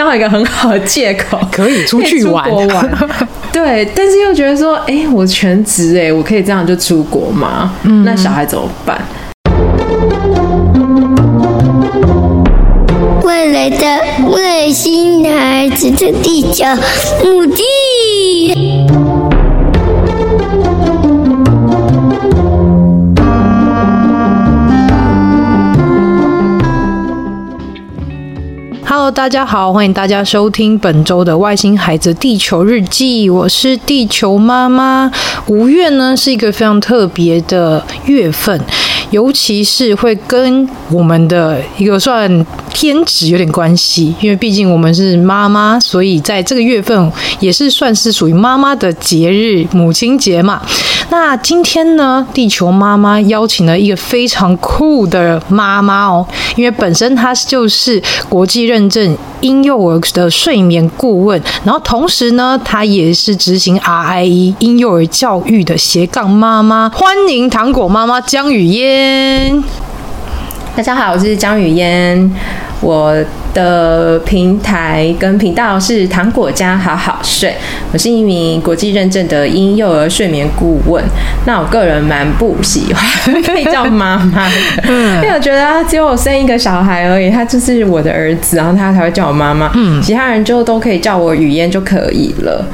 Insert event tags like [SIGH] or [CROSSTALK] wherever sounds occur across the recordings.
刚好一个很好的借口，可以出去玩。玩对，但是又觉得说，哎、欸，我全职哎，我可以这样就出国吗？嗯，那小孩怎么办？未来的外星孩子的地球母地。大家好，欢迎大家收听本周的《外星孩子地球日记》，我是地球妈妈。五月呢是一个非常特别的月份。尤其是会跟我们的一个算天职有点关系，因为毕竟我们是妈妈，所以在这个月份也是算是属于妈妈的节日——母亲节嘛。那今天呢，地球妈妈邀请了一个非常酷的妈妈哦，因为本身她就是国际认证婴幼儿的睡眠顾问，然后同时呢，她也是执行 RIE 婴幼儿教育的斜杠妈妈。欢迎糖果妈妈江雨嫣。大家好，我是江雨嫣，我的平台跟频道是糖果家好好睡，我是一名国际认证的婴幼儿睡眠顾问。那我个人蛮不喜欢可以叫妈妈，[LAUGHS] 因为我觉得只有我生一个小孩而已，他就是我的儿子，然后他才会叫我妈妈，嗯，其他人就都可以叫我语嫣就可以了。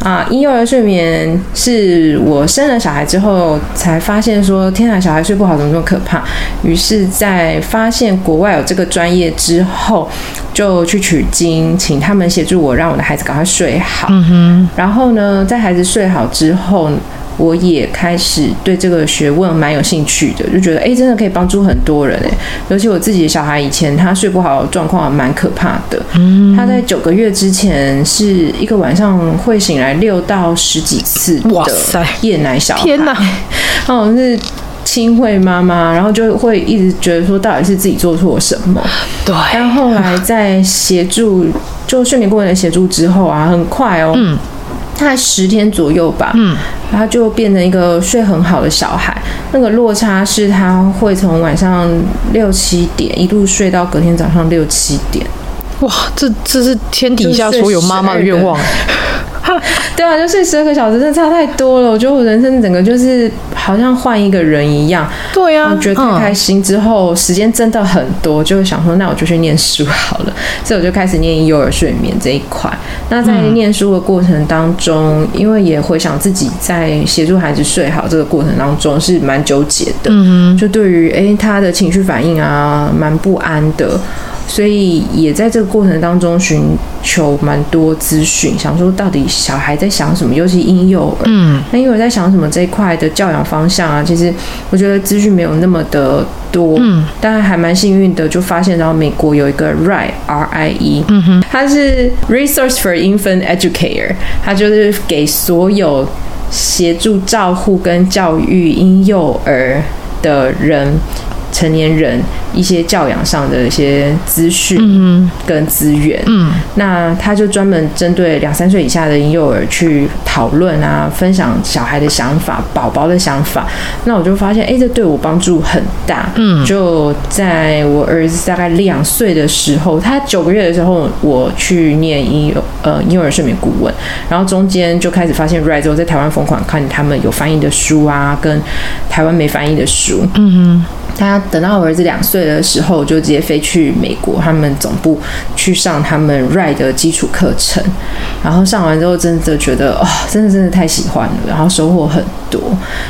啊，婴幼儿睡眠是我生了小孩之后才发现说，天啊，小孩睡不好怎么这么可怕？于是，在发现国外有这个专业之后，就去取经，请他们协助我，让我的孩子赶快睡好。嗯哼。然后呢，在孩子睡好之后。我也开始对这个学问蛮有兴趣的，就觉得哎，真的可以帮助很多人哎。尤其我自己的小孩以前他睡不好状况蛮可怕的。嗯，他在九个月之前是一个晚上会醒来六到十几次的夜奶小孩。天哪！[LAUGHS] 哦，是亲会妈妈，然后就会一直觉得说到底是自己做错什么。[SIGHS] 对。但后来在协助就睡眠顾问的协助之后啊，很快哦。嗯。大概十天左右吧，嗯，他就变成一个睡很好的小孩。那个落差是他会从晚上六七点一路睡到隔天早上六七点。哇，这这是天底下所有妈妈的愿望。[LAUGHS] 对啊，就睡十二个小时，真的差太多了。我觉得我人生整个就是好像换一个人一样。对啊，我觉得太开心之后，嗯、时间真的很多，就想说那我就去念书好了。所以我就开始念幼儿睡眠这一块。那在念书的过程当中，嗯、因为也回想自己在协助孩子睡好这个过程当中是蛮纠结的。嗯哼，就对于诶他的情绪反应啊，蛮不安的。所以也在这个过程当中寻求蛮多资讯，想说到底小孩在想什么，尤其婴幼儿。嗯，那婴幼儿在想什么这一块的教养方向啊，其实我觉得资讯没有那么的多。嗯，但还蛮幸运的，就发现到美国有一个 RIE R I E，嗯哼，它是 Resource for Infant Educator，它就是给所有协助照护跟教育婴幼儿的人。成年人一些教养上的一些资讯跟资源，嗯，那他就专门针对两三岁以下的婴幼儿去讨论啊，分享小孩的想法、宝宝的想法。那我就发现，哎，这对我帮助很大。嗯，就在我儿子大概两岁的时候，他九个月的时候，我去念婴幼呃婴幼儿睡眠顾问，然后中间就开始发现 RIE 之后，在台湾疯狂看他们有翻译的书啊，跟台湾没翻译的书。嗯哼。他等到我儿子两岁的时候，就直接飞去美国他们总部去上他们 RIE 的基础课程，然后上完之后，真的觉得哦，真的真的太喜欢了，然后收获很多。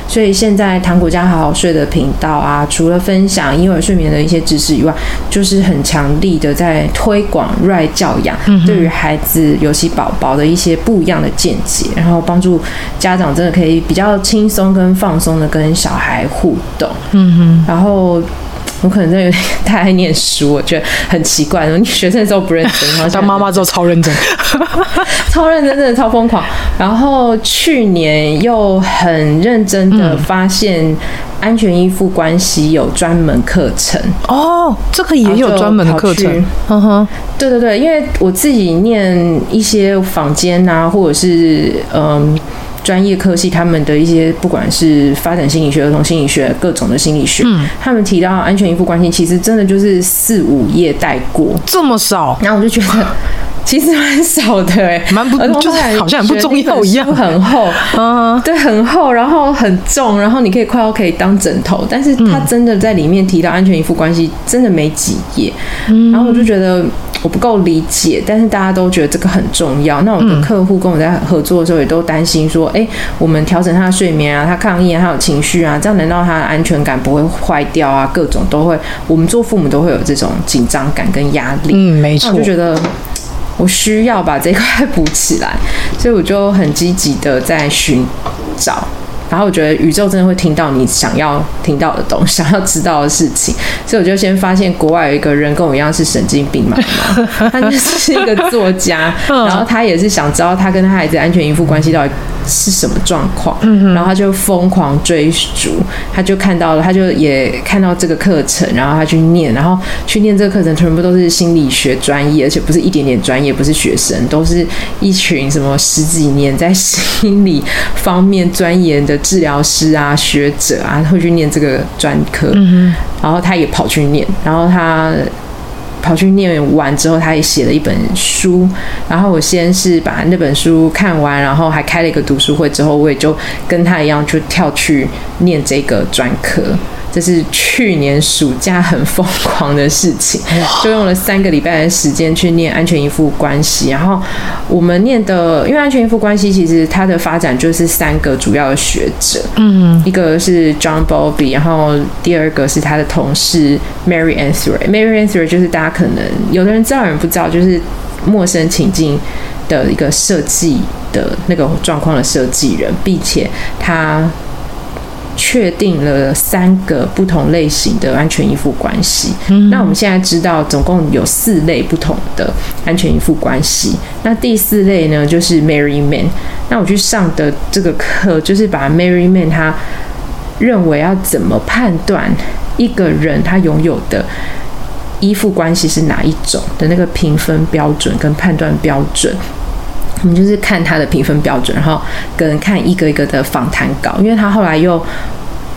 所以现在糖果家好好睡的频道啊，除了分享婴儿睡眠的一些知识以外，就是很强力的在推广 RIE 教养，对于孩子尤其宝宝的一些不一样的见解，然后帮助家长真的可以比较轻松跟放松的跟小孩互动。嗯哼，然后。我我可能真的有点太爱念书，我觉得很奇怪。你学生的时候不认真，然后 [LAUGHS] 当妈妈之后超认真，[LAUGHS] 超认真，真的超疯狂。然后去年又很认真的发现安全依附关系有专门课程哦，这个也有专门的课程。嗯哼，对对对，因为我自己念一些坊间啊，或者是嗯。专业科系，他们的一些不管是发展心理学、儿童心理学、各种的心理学，嗯，他们提到安全依附关系，其实真的就是四五页带过，这么少。然后我就觉得，其实蛮少的哎、欸，蛮不就是好像很不重要一样，很厚，嗯，对，很厚，然后很重，然后你可以快要可以当枕头，但是他真的在里面提到安全依附关系，真的没几页，嗯、然后我就觉得我不够理解，但是大家都觉得这个很重要。那我的客户跟我在合作的时候，也都担心说，哎、欸，我们调整他的睡眠啊，他抗议啊，他有情绪啊，这样难道他的安全感不会坏掉啊？各种都会，我们做父母都会有这种紧张感跟压力。嗯，没错，我就觉得。我需要把这块补起来，所以我就很积极的在寻找。然后我觉得宇宙真的会听到你想要听到的东西，想要知道的事情，所以我就先发现国外有一个人跟我一样是神经病妈妈，[LAUGHS] 他就是一个作家，然后他也是想知道他跟他孩子安全依附关系到底是什么状况，然后他就疯狂追逐，他就看到了，他就也看到这个课程，然后他去念，然后去念这个课程，全部都是心理学专业，而且不是一点点专业，不是学生，都是一群什么十几年在心理方面钻研的。治疗师啊，学者啊，会去念这个专科，嗯，然后他也跑去念，然后他跑去念完之后，他也写了一本书。然后我先是把那本书看完，然后还开了一个读书会，之后我也就跟他一样，就跳去念这个专科。这是去年暑假很疯狂的事情，就用了三个礼拜的时间去念安全依附关系。然后我们念的，因为安全依附关系其实它的发展就是三个主要的学者，嗯，一个是 John Bowlby，然后第二个是他的同事 Mary Answer。Mary Answer 就是大家可能有的人知道，有人不知道，就是陌生情境的一个设计的那个状况的设计人，并且他。确定了三个不同类型的安全依附关系。嗯。那我们现在知道，总共有四类不同的安全依附关系。那第四类呢，就是 Mary Mann。那我去上的这个课，就是把 Mary Mann 他认为要怎么判断一个人他拥有的依附关系是哪一种的那个评分标准跟判断标准。我们就是看他的评分标准，然后跟看一个一个的访谈稿，因为他后来又，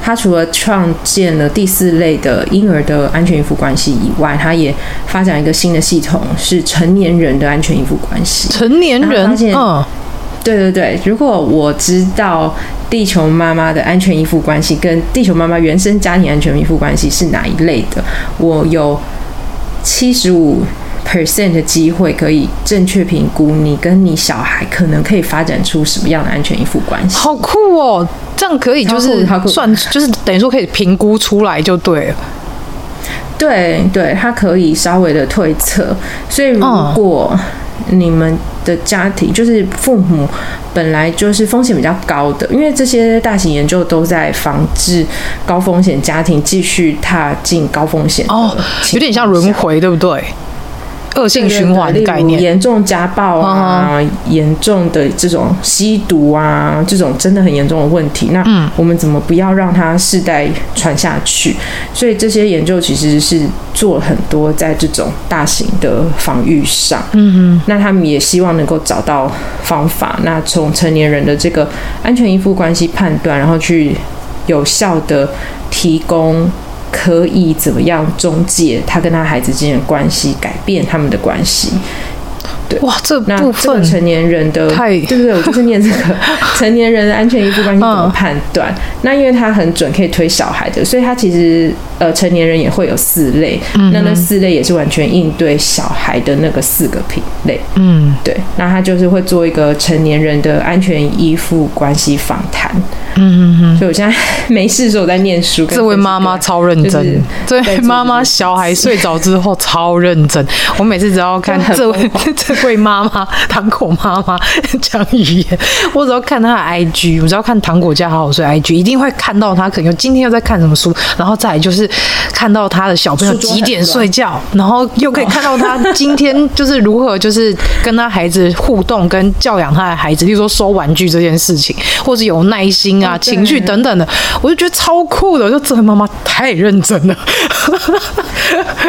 他除了创建了第四类的婴儿的安全依附关系以外，他也发展一个新的系统，是成年人的安全依附关系。成年人，嗯，对对对。如果我知道地球妈妈的安全依附关系跟地球妈妈原生家庭安全依附关系是哪一类的，我有七十五。Percent 的机会可以正确评估你跟你小孩可能可以发展出什么样的安全依附关系？好酷哦！这样可以就是算就是等于说可以评估出来就对了。对对，它可以稍微的推测。所以如果你们的家庭就是父母本来就是风险比较高的，因为这些大型研究都在防治高风险家庭继续踏进高风险哦，有点像轮回，对不对？恶性循环的概念，严重家暴啊，严、uh. 重的这种吸毒啊，这种真的很严重的问题。那我们怎么不要让它世代传下去？所以这些研究其实是做很多在这种大型的防御上。嗯嗯，那他们也希望能够找到方法。那从成年人的这个安全依附关系判断，然后去有效的提供。可以怎么样中介他跟他孩子之间的关系，改变他们的关系？对，哇，这部分这个成年人的太对不对？我就是念这个 [LAUGHS] 成年人的安全依附关系怎么判断？嗯。那因为他很准，可以推小孩的，所以他其实呃成年人也会有四类。嗯，那那四类也是完全应对小孩的那个四个品类。嗯，对。那他就是会做一个成年人的安全依附关系访谈。嗯嗯嗯，所以我现在没事的时候我在念书。这位妈妈超认真，就是、这位妈妈小孩睡着之后超认真。我每次只要看这位 [LAUGHS] 这位妈妈糖果妈妈讲语言，我只要看她的 IG，我只要看糖果家好好睡 IG，一定会看到她可能今天又在看什么书，然后再来就是看到她的小朋友几点睡觉，然后又可以看到她今天就是如何就是跟她孩子互动跟教养她的孩子，例如说收玩具这件事情，或是有耐心。啊，情绪等等的，我就觉得超酷的。我就这位妈妈太认真了，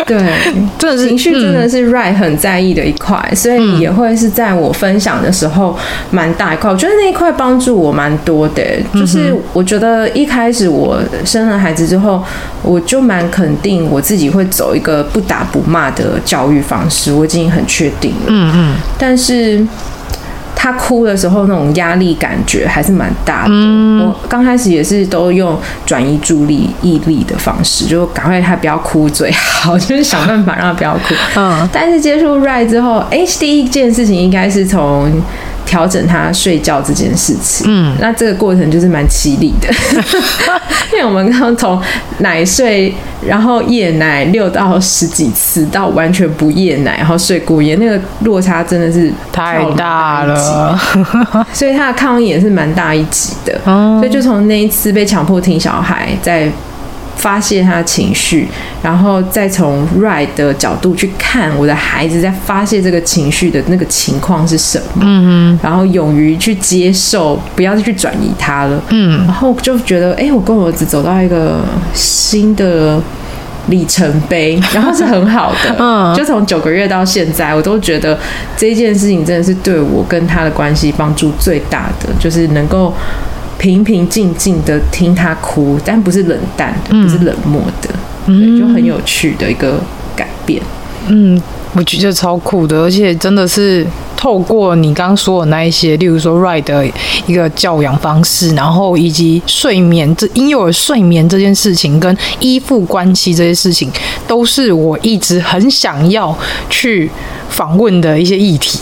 对，[LAUGHS] 真的是情绪真的是 Right 很在意的一块，所以以也会是在我分享的时候蛮大一块。我觉得那一块帮助我蛮多的，就是我觉得一开始我生了孩子之后，我就蛮肯定我自己会走一个不打不骂的教育方式，我已经很确定了。嗯嗯，但是。他哭的时候，那种压力感觉还是蛮大的。嗯、我刚开始也是都用转移注意力的方式，就赶快他不要哭最好，就是想办法让他不要哭。嗯，但是接触 Rai 之后，哎，第一件事情应该是从。调整他睡觉这件事情，嗯，那这个过程就是蛮凄厉的，[LAUGHS] 因为我们刚刚从奶睡，然后夜奶六到十几次，到完全不夜奶，然后睡过夜，那个落差真的是太大了，[LAUGHS] 所以他的抗议也是蛮大一级的，哦，所以就从那一次被强迫听小孩在。发泄他的情绪，然后再从 right 的角度去看我的孩子在发泄这个情绪的那个情况是什么，嗯哼，然后勇于去接受，不要再去转移他了，嗯，然后就觉得，哎，我跟我儿子走到一个新的里程碑，[LAUGHS] 然后是很好的，嗯，就从九个月到现在，我都觉得这件事情真的是对我跟他的关系帮助最大的，就是能够。平平静静的听他哭，但不是冷淡，不是冷漠的，嗯，就很有趣的一个改变。嗯，我觉得超酷的，而且真的是透过你刚刚说的那一些，例如说 Rai 的一个教养方式，然后以及睡眠这婴幼儿睡眠这件事情，跟依附关系这些事情，都是我一直很想要去访问的一些议题。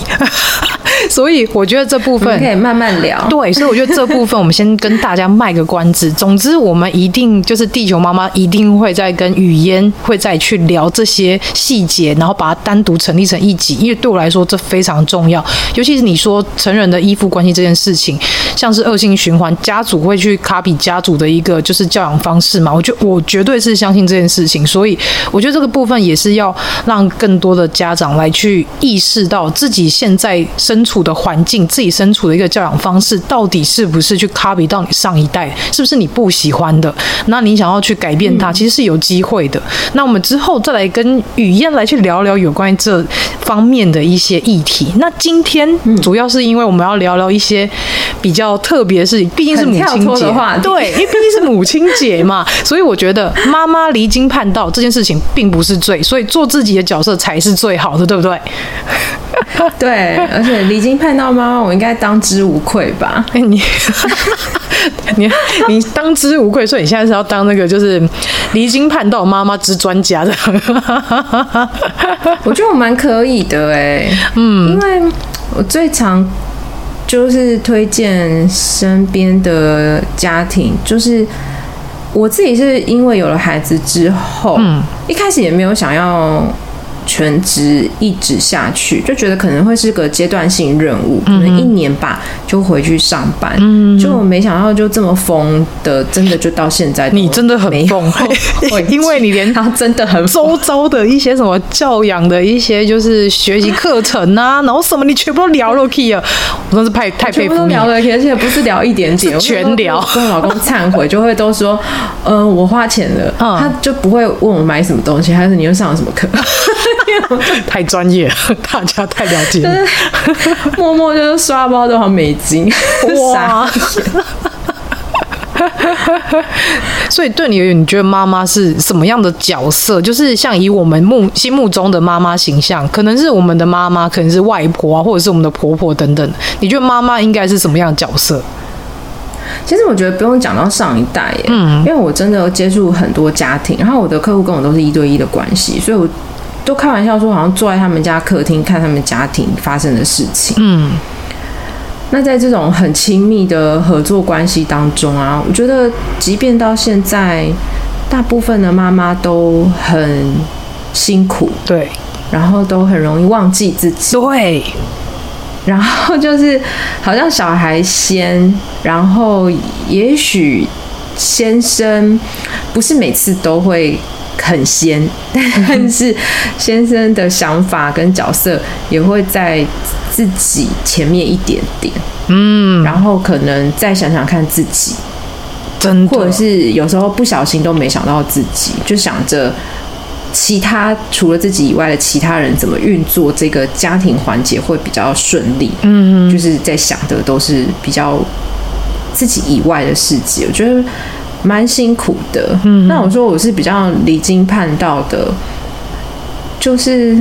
[LAUGHS] 所以我觉得这部分可以慢慢聊。对，所以我觉得这部分我们先跟大家卖个关子。总之，我们一定就是地球妈妈一定会再跟语嫣会再去聊这些细节，然后把它单独成立成一集。因为对我来说这非常重要，尤其是你说成人的依附关系这件事情，像是恶性循环，家族会去 copy 家族的一个就是教养方式嘛。我觉得我绝对是相信这件事情，所以我觉得这个部分也是要让更多的家长来去意识到自己现在身处的环境，自己身处的一个教养方式，到底是不是去 copy 到你上一代？是不是你不喜欢的？那你想要去改变它，其实是有机会的。那我们之后再来跟雨燕来去聊聊有关于这方面的一些议题。那今天主要是因为我们要聊聊一些比较特别的事情，毕竟是母亲节，对，因为毕竟是母亲节嘛，[LAUGHS] 所以我觉得妈妈离经叛道这件事情并不是罪，所以做自己的角色才是最好的，对不对？[LAUGHS] 对，而且离经叛道妈妈，我应该当之无愧吧？欸、你 [LAUGHS] 你你当之无愧，所以你现在是要当那个就是离经叛道妈妈之专家的。[LAUGHS] 我觉得我蛮可以的哎，嗯，因为我最常就是推荐身边的家庭，就是我自己是因为有了孩子之后，嗯，一开始也没有想要。全职一直下去，就觉得可能会是个阶段性任务，可能一年吧就回去上班。嗯，就没想到就这么疯的，真的就到现在。你真的很疯，[LAUGHS] 因为你连他真的很周遭的一些什么教养的一些就是学习课程啊，然后什么你全部都聊了 key 啊，我真是太太佩服你。聊了而且不是聊一点点，全聊。跟我老公忏悔，就会都说，呃，我花钱了，嗯，他就不会问我买什么东西，还是你又上了什么课。[LAUGHS] 太专业了，[LAUGHS] 大家太了解了。默默就是刷包多少美金，哇！[LAUGHS] 所以对你而言，你觉得妈妈是什么样的角色？就是像以我们目心目中的妈妈形象，可能是我们的妈妈，可能是外婆啊，或者是我们的婆婆等等。你觉得妈妈应该是什么样的角色？其实我觉得不用讲到上一代耶，嗯，因为我真的接触很多家庭，然后我的客户跟我都是一对一的关系，所以我。都开玩笑说，好像坐在他们家客厅看他们家庭发生的事情。嗯，那在这种很亲密的合作关系当中啊，我觉得，即便到现在，大部分的妈妈都很辛苦，对，然后都很容易忘记自己，对，然后就是好像小孩先，然后也许先生不是每次都会。很先，[LAUGHS] 但是先生的想法跟角色也会在自己前面一点点，嗯，然后可能再想想看自己，真的，或者是有时候不小心都没想到自己，就想着其他除了自己以外的其他人怎么运作这个家庭环节会比较顺利。嗯，就是在想的都是比较自己以外的世界，我觉得蛮辛苦的。嗯，那我说我是比较离经叛道的，就是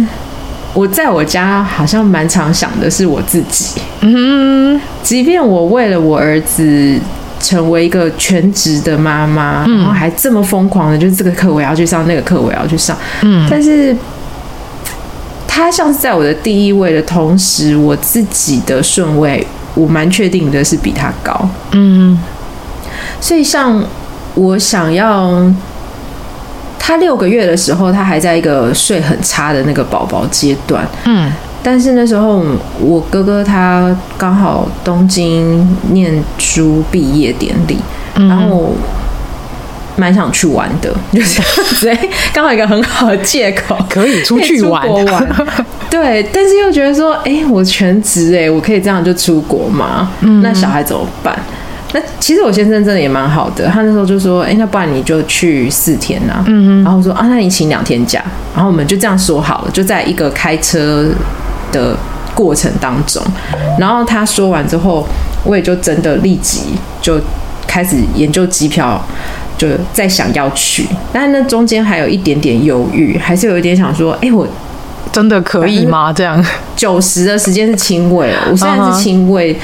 我在我家好像蛮常想的是我自己。嗯，即便我为了我儿子。成为一个全职的妈妈，然后还这么疯狂的，就是这个课我要去上，那个课我要去上。嗯，但是他像是在我的第一位的同时，我自己的顺位，我蛮确定的是比他高。嗯，所以像我想要他六个月的时候，他还在一个睡很差的那个宝宝阶段。嗯。但是那时候，我哥哥他刚好东京念书毕业典礼，嗯、然后蛮想去玩的，[LAUGHS] 就是对，刚好一个很好的借口可以出去玩。玩对，但是又觉得说，哎、欸，我全职哎，我可以这样就出国吗？嗯、那小孩怎么办？那其实我先生真的也蛮好的，他那时候就说，哎、欸，那不然你就去四天呐、啊。嗯哼然后我说啊，那你请两天假，然后我们就这样说好了，就在一个开车。的过程当中，然后他说完之后，我也就真的立即就开始研究机票，就在想要去，但是那中间还有一点点犹豫，还是有一点想说，哎，我真的可以吗？这样九十的时间是轻微，我现在是亲喂，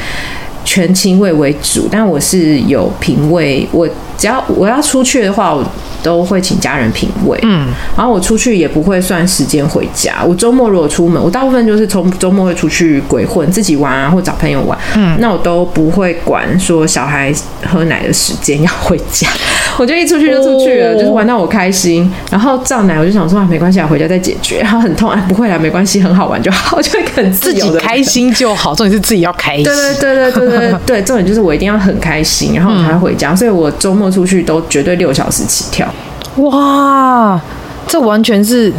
全清味为主，但我是有平味，我只要我要出去的话，我。都会请家人品味，嗯，然后我出去也不会算时间回家。我周末如果出门，我大部分就是从周末会出去鬼混，自己玩啊，或找朋友玩，嗯，那我都不会管说小孩喝奶的时间要回家，[LAUGHS] 我就一出去就出去了，哦、就是玩到我开心。然后胀奶，我就想说啊，没关系啊，回家再解决。然后很痛，啊，不会啦，没关系，很好玩就好，就会很自己开心就好。重点是自己要开心，对对对对对对对，重点就是我一定要很开心，然后我才回家。嗯、所以我周末出去都绝对六小时起跳。哇，这完全是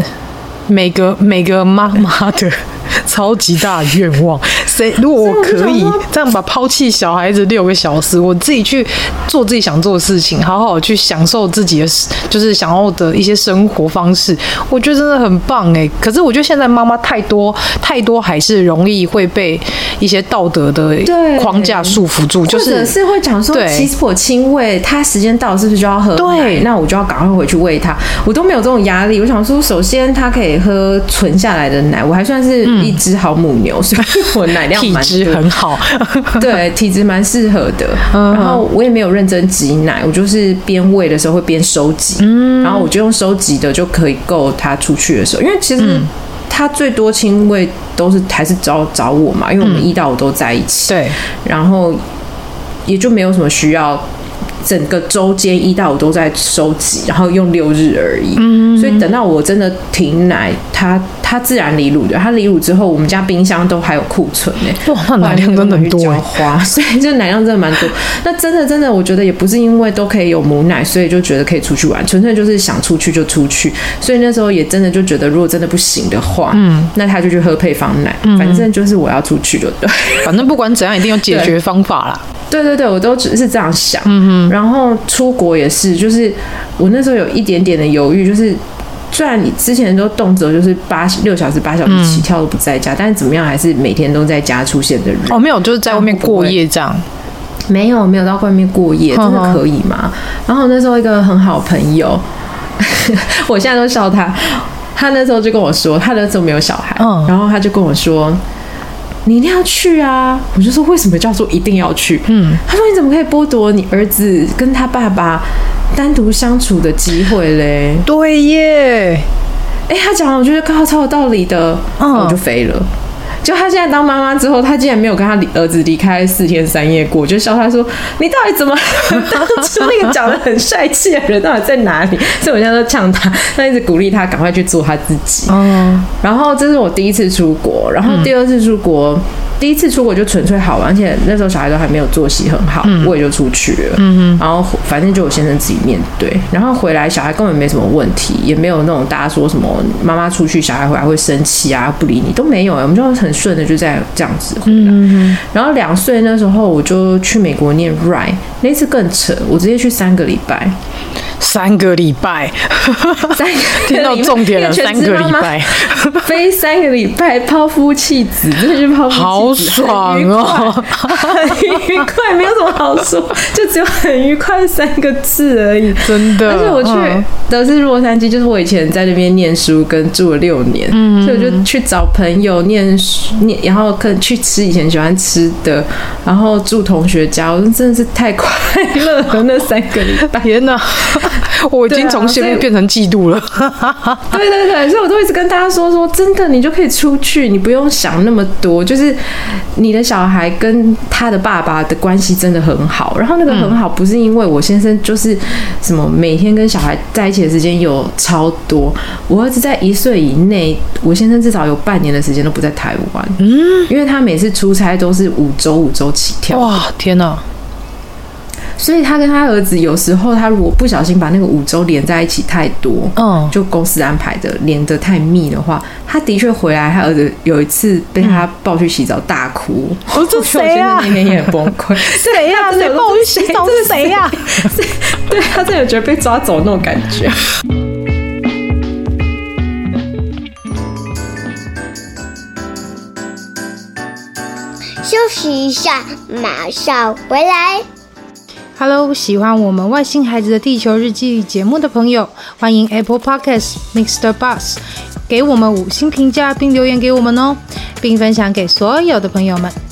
每个每个妈妈的。[LAUGHS] 超级大愿望，谁 [LAUGHS] 如果我可以这样把抛弃小孩子六个小时，我自己去做自己想做的事情，好好去享受自己的，就是想要的一些生活方式，我觉得真的很棒哎。可是我觉得现在妈妈太多太多，还是容易会被一些道德的框架束缚住，就是或者是会讲说，其实我亲喂他时间到是不是就要喝？对，那我就要赶快回去喂他，我都没有这种压力。我想说，首先他可以喝存下来的奶，我还算是。一只好母牛，所以我奶体质很好，[LAUGHS] 对，体质蛮适合的。然后我也没有认真挤奶，我就是边喂的时候会边收集，然后我就用收集的就可以够他出去的时候，因为其实他最多亲喂都是还是找找我嘛，因为我们一到五都在一起，对，然后也就没有什么需要。整个周间一到五都在收集，然后用六日而已。嗯，所以等到我真的停奶，它它自然离乳的。它离乳之后，我们家冰箱都还有库存呢。哇，那奶量真的很多。[LAUGHS] 所以这奶量真的蛮多。那真的真的，我觉得也不是因为都可以有母奶，所以就觉得可以出去玩，纯粹就是想出去就出去。所以那时候也真的就觉得，如果真的不行的话，嗯，那他就去喝配方奶。嗯，反正就是我要出去就对。[LAUGHS] 反正不管怎样，一定有解决方法啦。对对对，我都只是这样想。嗯哼，然后出国也是，就是我那时候有一点点的犹豫，就是虽然你之前都动辄就是八六小时、八小时起跳都不在家，嗯、但是怎么样还是每天都在家出现的人。哦，没有，就是在外面过夜这样。没有，没有到外面过夜，真的可以吗？然后那时候一个很好朋友，[LAUGHS] 我现在都笑他，他那时候就跟我说，他那时候没有小孩，嗯、然后他就跟我说。你一定要去啊！我就说，为什么叫做一定要去？嗯，他说，你怎么可以剥夺你儿子跟他爸爸单独相处的机会嘞？对耶！哎、欸，他讲了，我觉得刚好超有道理的，嗯，我就飞了。就他现在当妈妈之后，他竟然没有跟他儿子离开四天三夜过，就笑他说：“你到底怎么当初那个长得很帅气的人到底在哪里？”所以我现在都呛他，他一直鼓励他赶快去做他自己。嗯，然后这是我第一次出国，然后第二次出国，嗯、第一次出国就纯粹好玩，而且那时候小孩都还没有作息很好，嗯、我也就出去了。然后反正就我先生自己面对。然后回来，小孩根本没什么问题，也没有那种大家说什么妈妈出去，小孩回来会生气啊，不理你都没有。我们就很顺的就在这样子回来。嗯、然后两岁那时候，我就去美国念 Rye，那次更扯，我直接去三个礼拜。三个礼拜，三个听到重点了。三个礼拜，飞三个礼拜，抛夫弃子，真的是抛夫弃子，好爽哦，很愉快，没有什么好说，就只有很愉快三个字而已，真的。而且我去的是洛杉矶，就是我以前在那边念书跟住了六年，嗯，所以我就去找朋友念书，念，然后可能去吃以前喜欢吃的，然后住同学家，我真的是太快乐了，那三个礼拜，[LAUGHS] 天哪！[LAUGHS] 我已经从羡慕变成嫉妒了。对对对，所以我都一直跟大家说说，真的，你就可以出去，你不用想那么多，就是你的小孩跟他的爸爸的关系真的很好。然后那个很好，不是因为我先生就是什么每天跟小孩在一起的时间有超多，我儿子在一岁以内，我先生至少有半年的时间都不在台湾。嗯，因为他每次出差都是五周五周起跳。哇，天哪！所以他跟他儿子有时候，他如果不小心把那个五周连在一起太多，嗯，就公司安排的连得太密的话，他的确回来，他儿子有一次被他抱去洗澡大哭。我说 [LAUGHS] 谁啊？那天也很崩溃。[LAUGHS] 谁呀？谁抱去洗澡？是谁呀？对，他真的有觉得被抓走那种感觉。休息一下，马上回来。Hello，喜欢我们外星孩子的地球日记节目的朋友，欢迎 Apple Podcasts Mr. Bus 给我们五星评价并留言给我们哦，并分享给所有的朋友们。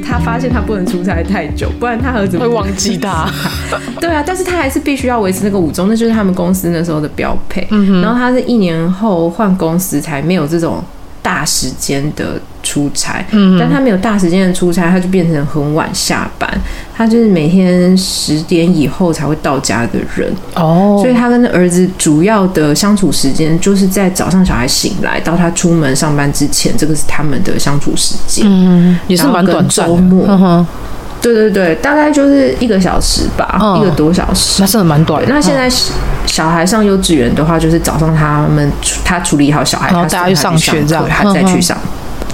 他发现他不能出差太久，不然他儿子会忘记他。[LAUGHS] 对啊，但是他还是必须要维持那个五中，那就是他们公司那时候的标配。嗯。然后他是一年后换公司才没有这种大时间的出差，嗯，但他没有大时间的出差，他就变成很晚下班，他就是每天十点以后才会到家的人。哦，所以他跟儿子主要的相处时间就是在早上小孩醒来到他出门上班之前，这个是他们的相处时间，嗯，也是蛮短暂的。周末，对对对，大概就是一个小时吧，嗯、一个多小时，那真的蛮短的。那现在小孩上幼稚园的话，就是早上他们他处理好小孩，然后大家去上学这样，他再去上。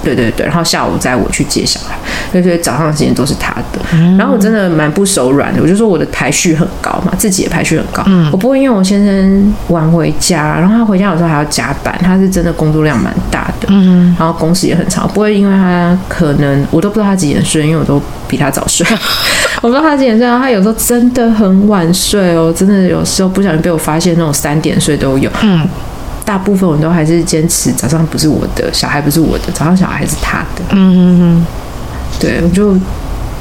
对对对，然后下午再我去接小孩，所以，早上的时间都是他的。嗯、然后我真的蛮不手软的，我就说我的排序很高嘛，自己也排序很高。嗯，我不会因为我先生晚回家，然后他回家有时候还要加班，他是真的工作量蛮大的。嗯，然后工时也很长，不会因为他可能我都不知道他几点睡，因为我都比他早睡。[LAUGHS] 我不知道他几点睡，然后他有时候真的很晚睡哦，真的有时候不小心被我发现那种三点睡都有。嗯。大部分我都还是坚持早上不是我的，小孩不是我的，早上小孩还是他的。嗯嗯嗯，对，我就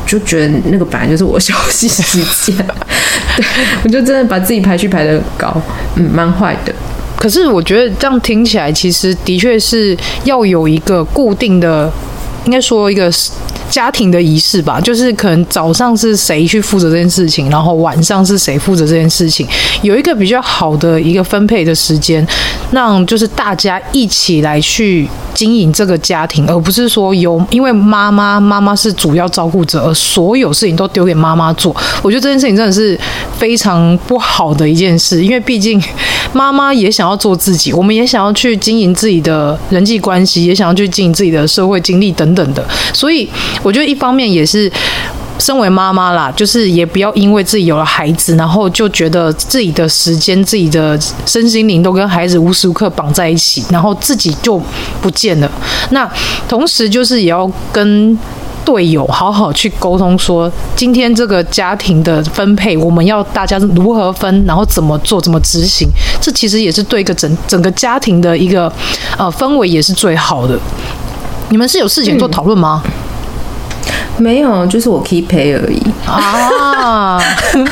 就觉得那个本来就是我休息时间，[LAUGHS] 对，我就真的把自己排序排的很高，嗯，蛮坏的。可是我觉得这样听起来，其实的确是要有一个固定的，应该说一个。家庭的仪式吧，就是可能早上是谁去负责这件事情，然后晚上是谁负责这件事情，有一个比较好的一个分配的时间，让就是大家一起来去经营这个家庭，而不是说有因为妈妈妈妈是主要照顾者，而所有事情都丢给妈妈做。我觉得这件事情真的是非常不好的一件事，因为毕竟妈妈也想要做自己，我们也想要去经营自己的人际关系，也想要去经营自己的社会经历等等的，所以。我觉得一方面也是，身为妈妈啦，就是也不要因为自己有了孩子，然后就觉得自己的时间、自己的身心灵都跟孩子无时无刻绑在一起，然后自己就不见了。那同时就是也要跟队友好好去沟通，说今天这个家庭的分配，我们要大家如何分，然后怎么做、怎么执行，这其实也是对一个整整个家庭的一个呃氛围也是最好的。你们是有事情做讨论吗？嗯没有，就是我 keep pay 而已啊。[LAUGHS] 因为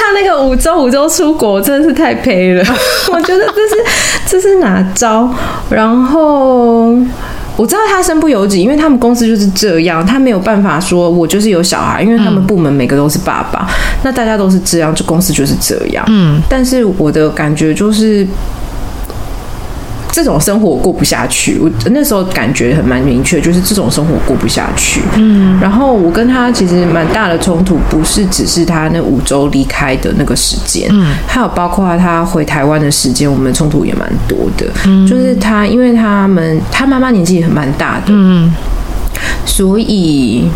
他那个五周五周出国真的是太 pay 了，[LAUGHS] 我觉得这是这是哪招？然后。我知道他身不由己，因为他们公司就是这样，他没有办法说我就是有小孩，因为他们部门每个都是爸爸，嗯、那大家都是这样，就公司就是这样。嗯，但是我的感觉就是。这种生活我过不下去，我那时候感觉很蛮明确，就是这种生活过不下去。嗯，然后我跟他其实蛮大的冲突，不是只是他那五周离开的那个时间，嗯，还有包括他回台湾的时间，我们冲突也蛮多的。嗯，就是他，因为他们他妈妈年纪也很蛮大的，嗯，所以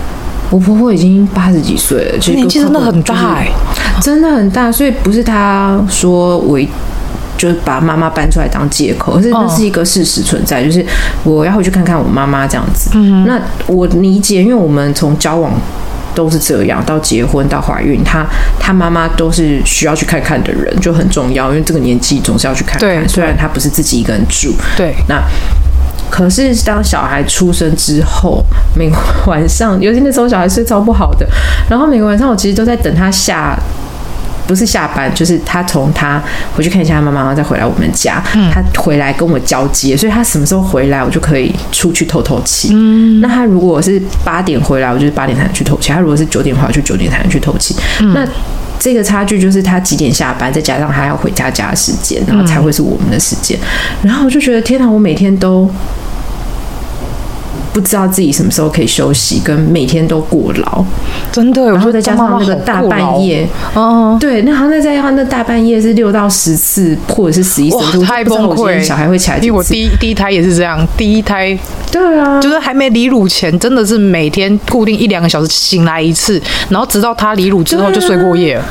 我婆婆已经八十几岁了，其实年纪真的很大，欸，真的很大，所以不是他说我。就是把妈妈搬出来当借口，可是那是一个事实存在，就是我要回去看看我妈妈这样子。嗯，那我理解，因为我们从交往都是这样，到结婚到怀孕，她她妈妈都是需要去看看的人，就很重要，因为这个年纪总是要去看看。对，虽然她不是自己一个人住。对，那可是当小孩出生之后，每个晚上，尤其那时候小孩睡超不好的，然后每个晚上我其实都在等他下。不是下班，就是他从他回去看一下他妈妈，然后再回来我们家。嗯，他回来跟我交接，所以他什么时候回来，我就可以出去透透气。嗯，那他如果是八点回来，我就是八点才能去透气；他如果是九点回来，就九点才能去透气。嗯，那这个差距就是他几点下班，再加上他要回家家的时间，然后才会是我们的时间。然后我就觉得天哪，我每天都。不知道自己什么时候可以休息，跟每天都过劳，真的。然后再加上那个大半夜，哦，对，那好像再加上那大半夜是六到十次，或者是十一次，太崩溃。小孩会起来，因为我第一第一胎也是这样，第一胎，对啊，就是还没离乳前，真的是每天固定一两个小时醒来一次，然后直到他离乳之后就睡过夜了。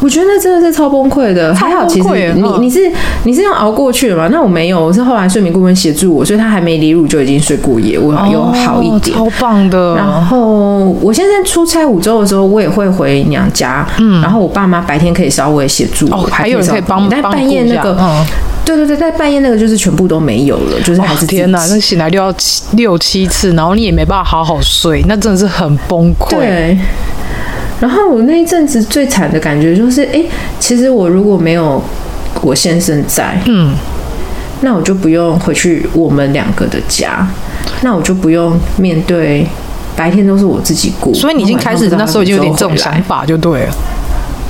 我觉得那真的是超崩溃的，还好其实你你是你是要熬过去了嘛？那我没有，我是后来睡眠顾问协助我，所以他还没离乳就已经睡过夜，我有好一点，超棒的。然后我现在出差五周的时候，我也会回娘家，嗯，然后我爸妈白天可以稍微协助我，还有人可以帮，但半夜那个，对对对，在半夜那个就是全部都没有了，就是还是天哪，那醒来六要七六七次，然后你也没办法好好睡，那真的是很崩溃。对。然后我那一阵子最惨的感觉就是，哎，其实我如果没有我先生在，嗯，那我就不用回去我们两个的家，那我就不用面对白天都是我自己过。所以你已经开始那时候已经有点这种想法就对了。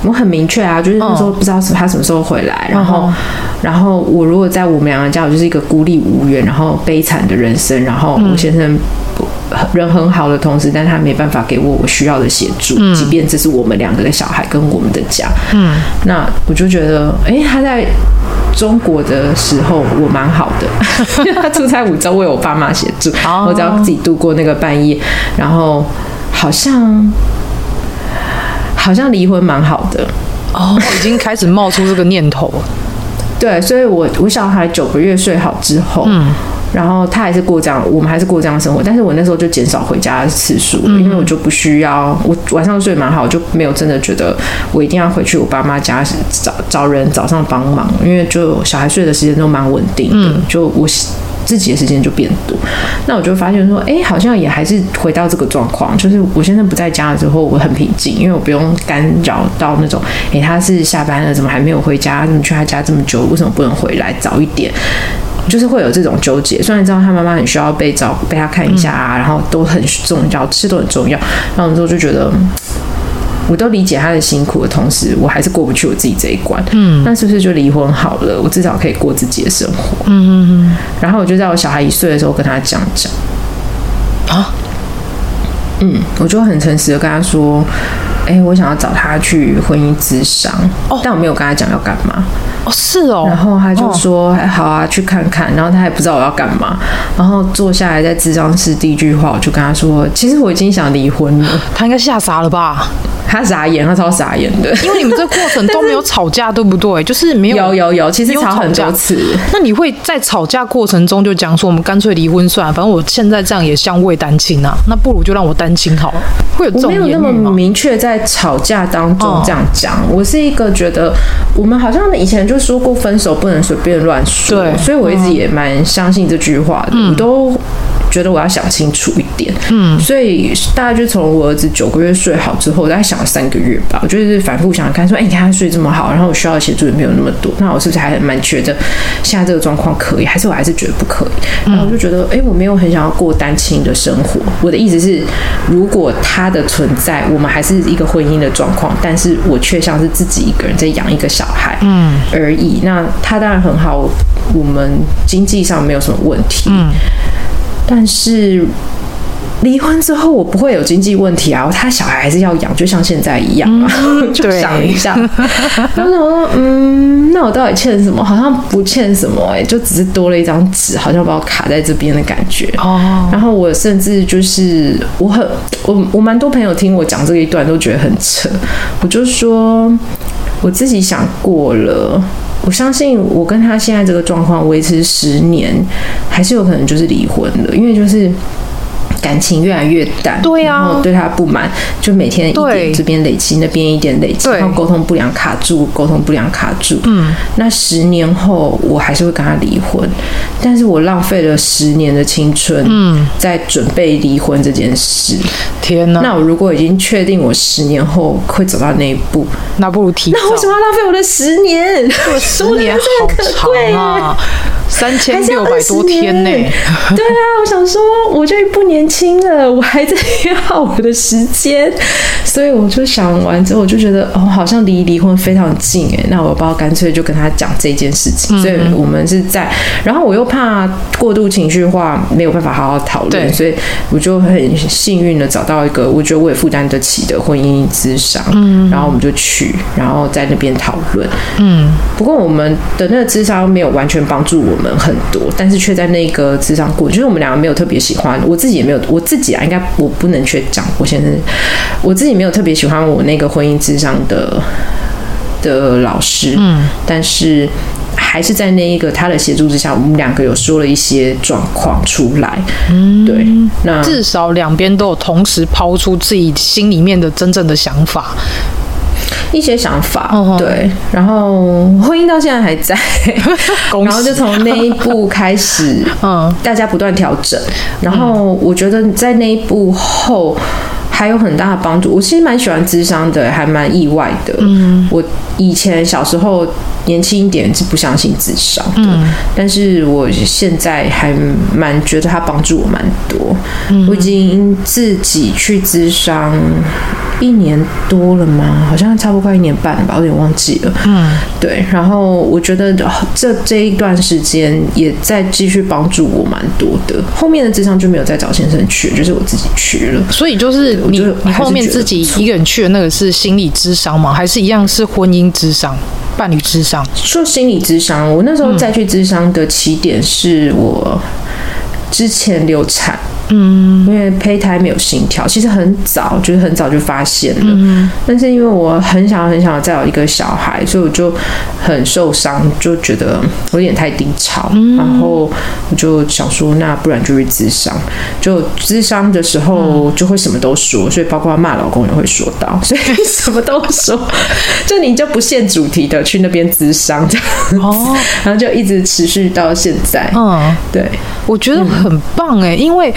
我很明确啊，就是那时候不知道是他什么时候回来，然后，然后我如果在我们两个家，我就是一个孤立无援，然后悲惨的人生，然后我先生。人很好的同时，但他没办法给我我需要的协助，嗯、即便这是我们两个的小孩跟我们的家。嗯，那我就觉得，哎、欸，他在中国的时候我蛮好的，因 [LAUGHS] 为他出差五周为我爸妈协助，哦、我只要自己度过那个半夜，然后好像好像离婚蛮好的哦，已经开始冒出这个念头了。[LAUGHS] 对，所以我我小孩九个月睡好之后，嗯。然后他还是过这样，我们还是过这样的生活。但是我那时候就减少回家的次数，嗯、因为我就不需要，我晚上睡蛮好，就没有真的觉得我一定要回去我爸妈家找找人早上帮忙，因为就小孩睡的时间都蛮稳定的，嗯、就我自己的时间就变多。那我就发现说，哎，好像也还是回到这个状况，就是我现在不在家的时候，我很平静，因为我不用干扰到那种，哎，他是下班了，怎么还没有回家？怎么去他家这么久？为什么不能回来早一点？就是会有这种纠结，虽然知道他妈妈很需要被照顾，被他看一下啊，然后都很重要，吃都很重要。然后之后就觉得，我都理解他的辛苦的同时，我还是过不去我自己这一关。嗯，那是不是就离婚好了？我至少可以过自己的生活。嗯嗯嗯。然后我就在我小孩一岁的时候跟他讲讲。啊？嗯，我就很诚实的跟他说，哎、欸，我想要找他去婚姻咨商。哦，但我没有跟他讲要干嘛。哦，是哦，然后他就说：“哦、好啊，去看看。”然后他也不知道我要干嘛，然后坐下来在咨商室第一句话，我就跟他说：“其实我已经想离婚了。”他应该吓傻了吧？他傻眼，他超傻眼的。因为你们这个过程 [LAUGHS] 都没有吵架，对不对？就是没有，有有有，其实吵很多次。那你会在吵架过程中就讲说：“我们干脆离婚算了，反正我现在这样也相为单亲啊，那不如就让我单亲好了。”会有？我没有那么明确在吵架当中这样讲。哦、我是一个觉得我们好像以前就说过分手不能随便乱说，所以我一直也蛮相信这句话的。嗯、我都觉得我要想清楚一点，嗯，所以大概就从我儿子九个月睡好之后，我大概想了三个月吧，我就是反复想想看，说，哎，你看他睡这么好，然后我需要的协助也没有那么多，那我是不是还蛮觉得现在这个状况可以，还是我还是觉得不可以？然后我就觉得，哎，我没有很想要过单亲的生活。我的意思是，如果他的存在，我们还是一个婚姻的状况，但是我却像是自己一个人在养一个小孩，嗯，而已。那他当然很好，我们经济上没有什么问题，嗯。但是离婚之后，我不会有经济问题啊，他小孩还是要养，就像现在一样啊。嗯、[LAUGHS] 就想一下，然后说，嗯，那我到底欠什么？好像不欠什么、欸，哎，就只是多了一张纸，好像把我卡在这边的感觉。哦。然后我甚至就是，我很，我我蛮多朋友听我讲这一段都觉得很扯。我就说，我自己想过了。我相信我跟他现在这个状况维持十年，还是有可能就是离婚的，因为就是。感情越来越淡，对呀、啊，然后对他不满，就每天一点这边累积，那边一点累积，然后沟通不良卡住，沟通不良卡住。嗯，那十年后我还是会跟他离婚，但是我浪费了十年的青春，嗯，在准备离婚这件事。天哪！那我如果已经确定我十年后会走到那一步，那不如提。那为什么要浪费我的十年？我十年好长啊！三千六百多天呢？[LAUGHS] 对啊，我想说，我就不年轻了，我还在约好我的时间，[LAUGHS] 所以我就想完之后，我就觉得哦，好像离离婚非常近哎，那我不要干脆就跟他讲这件事情。嗯、所以我们是在，然后我又怕过度情绪化，没有办法好好讨论，所以我就很幸运的找到一个我觉得我也负担得起的婚姻咨商，嗯，然后我们就去，然后在那边讨论，嗯，不过我们的那个咨商没有完全帮助我们。很多，但是却在那个咨商过，就是我们两个没有特别喜欢，我自己也没有，我自己啊，应该我不能去讲，我现在我自己没有特别喜欢我那个婚姻咨商的的老师，嗯，但是还是在那一个他的协助之下，我们两个有说了一些状况出来，嗯，对，那至少两边都有同时抛出自己心里面的真正的想法。一些想法，uh. 对，然后婚姻到现在还在，[LAUGHS] 然后就从那一步开始，[LAUGHS] 嗯，大家不断调整，然后我觉得在那一步后。还有很大的帮助。我其实蛮喜欢智商的，还蛮意外的。嗯，我以前小时候年轻一点是不相信智商的，嗯，但是我现在还蛮觉得他帮助我蛮多。嗯，我已经自己去咨商一年多了吗？好像差不多快一年半吧，我有点忘记了。嗯，对。然后我觉得这这一段时间也在继续帮助我蛮多的。后面的智商就没有再找先生去，就是我自己去了。所以就是。你你后面自己一个人去的那个是心理智商吗？还是一样是婚姻智商、伴侣智商？说心理智商，我那时候再去智商的起点是我之前流产。嗯，因为胚胎没有心跳，其实很早，就是很早就发现了。嗯，但是因为我很想很想再有一个小孩，所以我就很受伤，就觉得有点太低潮。嗯，然后我就想说，那不然就去咨商。就咨商的时候就会什么都说，所以包括骂老公也会说到，[LAUGHS] 所以什么都说。就你就不限主题的去那边咨商这样。哦，[LAUGHS] 然后就一直持续到现在。嗯，对，我觉得很棒哎，因为。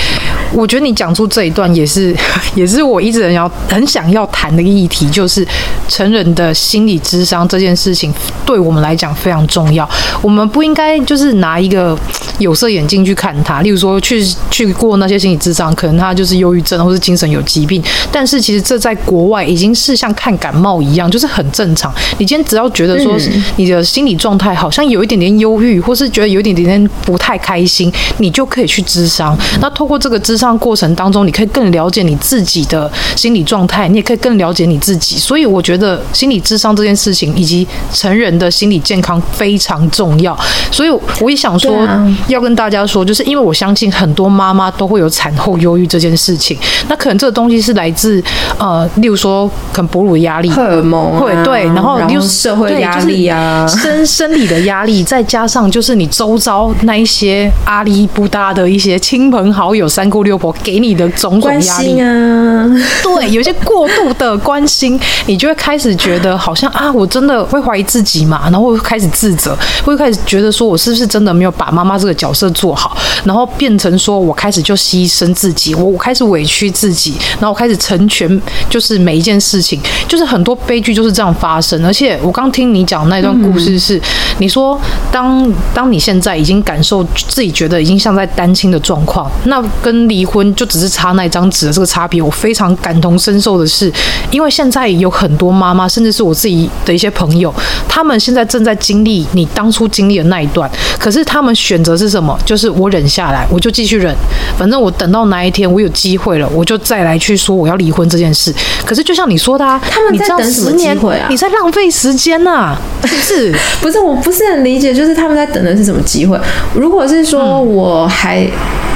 我觉得你讲出这一段也是，[LAUGHS] 也是我一直很要很想要谈的议题，就是成人的心理智商这件事情，对我们来讲非常重要。我们不应该就是拿一个有色眼镜去看他，例如说去去过那些心理智商，可能他就是忧郁症或是精神有疾病，但是其实这在国外已经是像看感冒一样，就是很正常。你今天只要觉得说你的心理状态好像有一点点忧郁，或是觉得有一点点不太开心，你就可以去智商。那透过这个咨商过程当中，你可以更了解你自己的心理状态，你也可以更了解你自己。所以我觉得心理智商这件事情，以及成人的心理健康非常重要。所以我也想说，要跟大家说，就是因为我相信很多妈妈都会有产后忧郁这件事情。那可能这个东西是来自呃，例如说可能哺乳压力、荷尔蒙、啊，会对，然后又社会压力啊，生、就是、生理的压力，再加上就是你周遭那一些阿里不搭的一些亲朋好友。三姑六婆给你的种种压力啊，对，有些过度的关心，你就会开始觉得好像啊，我真的会怀疑自己嘛，然后会开始自责，会开始觉得说我是不是真的没有把妈妈这个角色做好，然后变成说我开始就牺牲自己，我我开始委屈自己，然后我开始成全，就是每一件事情，就是很多悲剧就是这样发生。而且我刚听你讲那段故事是，嗯、你说当当你现在已经感受自己觉得已经像在单亲的状况，那跟离婚就只是差那一张纸的这个差别，我非常感同身受的是，因为现在有很多妈妈，甚至是我自己的一些朋友，他们现在正在经历你当初经历的那一段，可是他们选择是什么？就是我忍下来，我就继续忍，反正我等到哪一天我有机会了，我就再来去说我要离婚这件事。可是就像你说的，啊，他们在等什么机会啊？你在浪费时间呐，啊，是不是？不是，我不是很理解，就是他们在等的是什么机会？如果是说我还。嗯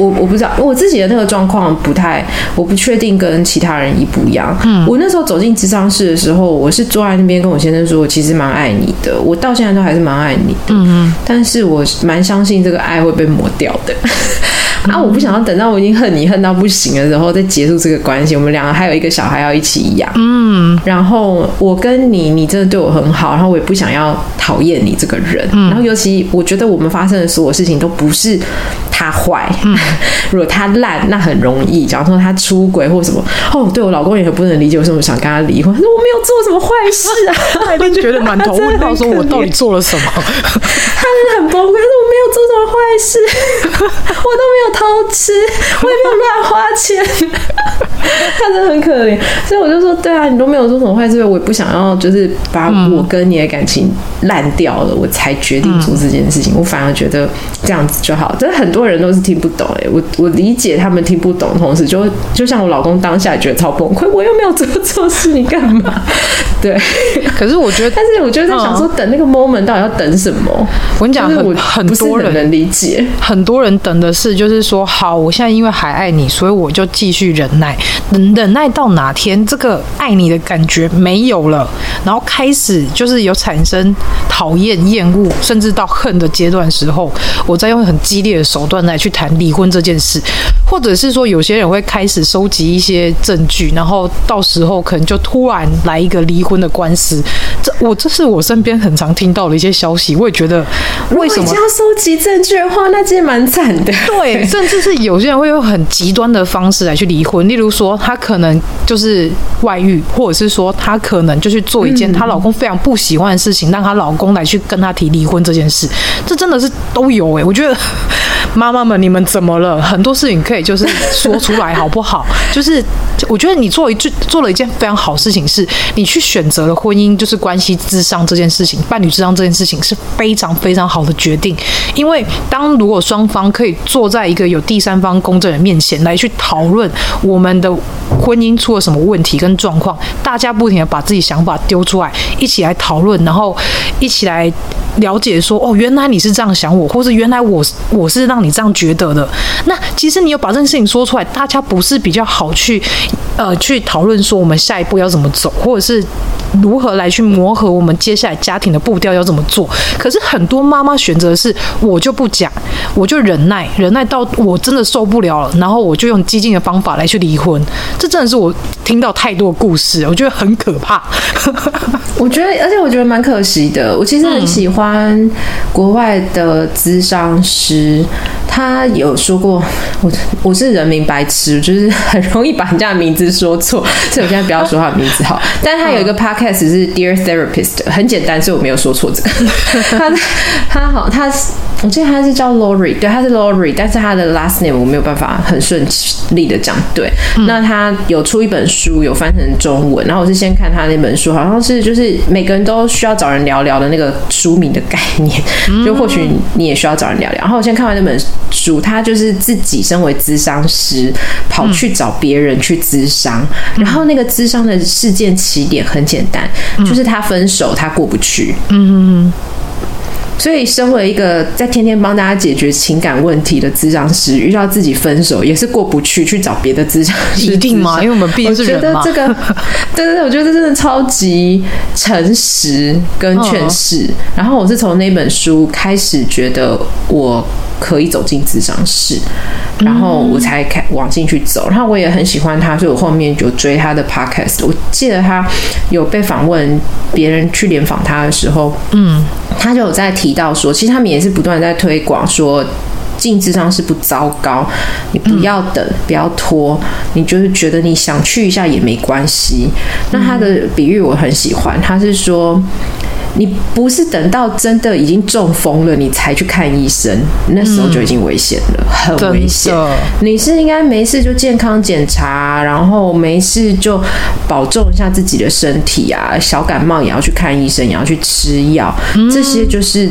我我不知道我自己的那个状况不太，我不确定跟其他人一不一样。嗯，我那时候走进智商室的时候，我是坐在那边跟我先生说，我其实蛮爱你的，我到现在都还是蛮爱你的。嗯嗯，但是我蛮相信这个爱会被磨掉的。[LAUGHS] 啊！我不想要等到我已经恨你恨到不行了，然后再结束这个关系。我们两个还有一个小孩要一起养。嗯。然后我跟你，你真的对我很好，然后我也不想要讨厌你这个人。嗯。然后尤其我觉得我们发生的所有事情都不是他坏。嗯。[LAUGHS] 如果他烂，那很容易。假如说他出轨或什么，哦，对我老公也很不能理解为什么想跟他离婚。他说我没有做什么坏事啊，[LAUGHS] 他一定觉得满头 [LAUGHS] 问号，说我到底做了什么？他真的很崩溃。他说我没有做什么坏事，我都没有。偷吃，我也没有乱花钱，他真的很可怜，所以我就说，对啊，你都没有做什么坏事，我也不想要，就是把我跟你的感情烂掉了，我才决定做这件事情。我反而觉得这样子就好。但是很多人都是听不懂，哎，我我理解他们听不懂，同时就就像我老公当下觉得超崩溃，我又没有做错事，你干嘛？[LAUGHS] 对，可是我觉得，但是我觉得在想说，等那个 moment 到底要等什么？我跟你讲，很很多人能理解，很多人等的是就是。说好，我现在因为还爱你，所以我就继续忍耐，忍忍耐到哪天这个爱你的感觉没有了，然后开始就是有产生讨厌、厌恶，甚至到恨的阶段时候，我再用很激烈的手段来去谈离婚这件事，或者是说有些人会开始收集一些证据，然后到时候可能就突然来一个离婚的官司。这我这是我身边很常听到的一些消息，我也觉得为什么要收集证据的话，那其实蛮惨的。对。[LAUGHS] 甚至是有些人会用很极端的方式来去离婚，例如说她可能就是外遇，或者是说她可能就去做一件她老公非常不喜欢的事情，让她老公来去跟她提离婚这件事，这真的是都有哎、欸。我觉得 [LAUGHS] 妈妈们，你们怎么了？很多事情可以就是说出来好不好？[LAUGHS] 就是我觉得你做一句做了一件非常好事情，是你去选择了婚姻就是关系智商这件事情，伴侣智商这件事情是非常非常好的决定，因为当如果双方可以坐在一个有第三方公证人面前来去讨论我们的婚姻出了什么问题跟状况，大家不停的把自己想法丢出来，一起来讨论，然后一起来了解说，哦，原来你是这样想我，或是原来我我是让你这样觉得的。那其实你有把这件事情说出来，大家不是比较好去呃去讨论说我们下一步要怎么走，或者是如何来去磨合我们接下来家庭的步调要怎么做。可是很多妈妈选择是我就不讲，我就忍耐，忍耐到。我真的受不了了，然后我就用激进的方法来去离婚。这真的是我听到太多故事，我觉得很可怕。[LAUGHS] 我觉得，而且我觉得蛮可惜的。我其实很喜欢国外的咨商师，他有说过，我我是人民白痴，就是很容易把人家的名字说错，[LAUGHS] 所以我现在不要说他的名字好。[LAUGHS] 但是他有一个 podcast 是 Dear Therapist，很简单，所以我没有说错这个。[LAUGHS] 他他好，他我记得他是叫 Lori，对，他是 Lori，但是他的 last name 我没有办法很顺利的讲对。嗯、那他有出一本书，有翻成中文，然后我是先看他那本书，好像是就是每个人都需要找人聊聊的那个书名的概念，就或许你也需要找人聊聊。然后我先看完那本书，他就是自己身为咨商师，跑去找别人去咨商，然后那个咨商的事件起点很简单，就是他分手，他过不去。嗯嗯。所以，身为一个在天天帮大家解决情感问题的咨商师，遇到自己分手也是过不去，去找别的咨商师，一定吗？因为我们毕竟是人嘛。我觉得这个，对对对，我觉得这真的超级诚实跟劝世。哦、然后我是从那本书开始觉得我可以走进咨商室，然后我才开往进去走。然后我也很喜欢他，所以我后面就追他的 podcast。我记得他有被访问，别人去联访他的时候，嗯，他就有在提。提到说，其实他们也是不断在推广说，进咨商室不糟糕，你不要等，不要拖，你就是觉得你想去一下也没关系。那他的比喻我很喜欢，他是说。你不是等到真的已经中风了，你才去看医生，那时候就已经危险了，嗯、很危险。你是应该没事就健康检查，然后没事就保重一下自己的身体啊，小感冒也要去看医生，也要去吃药，嗯、这些就是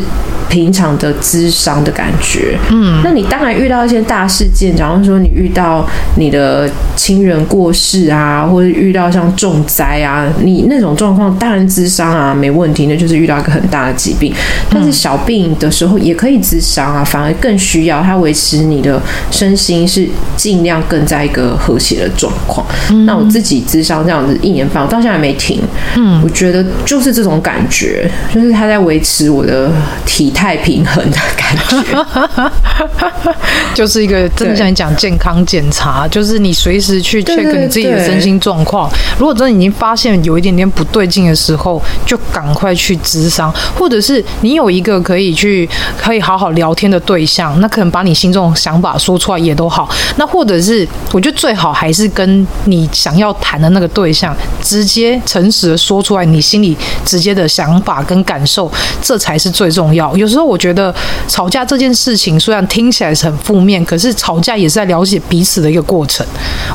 平常的咨商的感觉。嗯，那你当然遇到一些大事件，假如说你遇到你的亲人过世啊，或者遇到像重灾啊，你那种状况，当然咨商啊没问题，那就是。是遇到一个很大的疾病，但是小病的时候也可以咨商啊，反而更需要它维持你的身心是尽量更在一个和谐的状况。嗯、那我自己咨商这样子一年半，我到现在还没停。嗯，我觉得就是这种感觉，就是他在维持我的体态平衡的感觉，[LAUGHS] 就是一个真的像你讲健康检查，就是你随时去 check 你自己的身心状况。如果真的已经发现有一点点不对劲的时候，就赶快去。咨商，或者是你有一个可以去可以好好聊天的对象，那可能把你心中想法说出来也都好。那或者是我觉得最好还是跟你想要谈的那个对象直接诚实的说出来，你心里直接的想法跟感受，这才是最重要。有时候我觉得吵架这件事情虽然听起来是很负面，可是吵架也是在了解彼此的一个过程。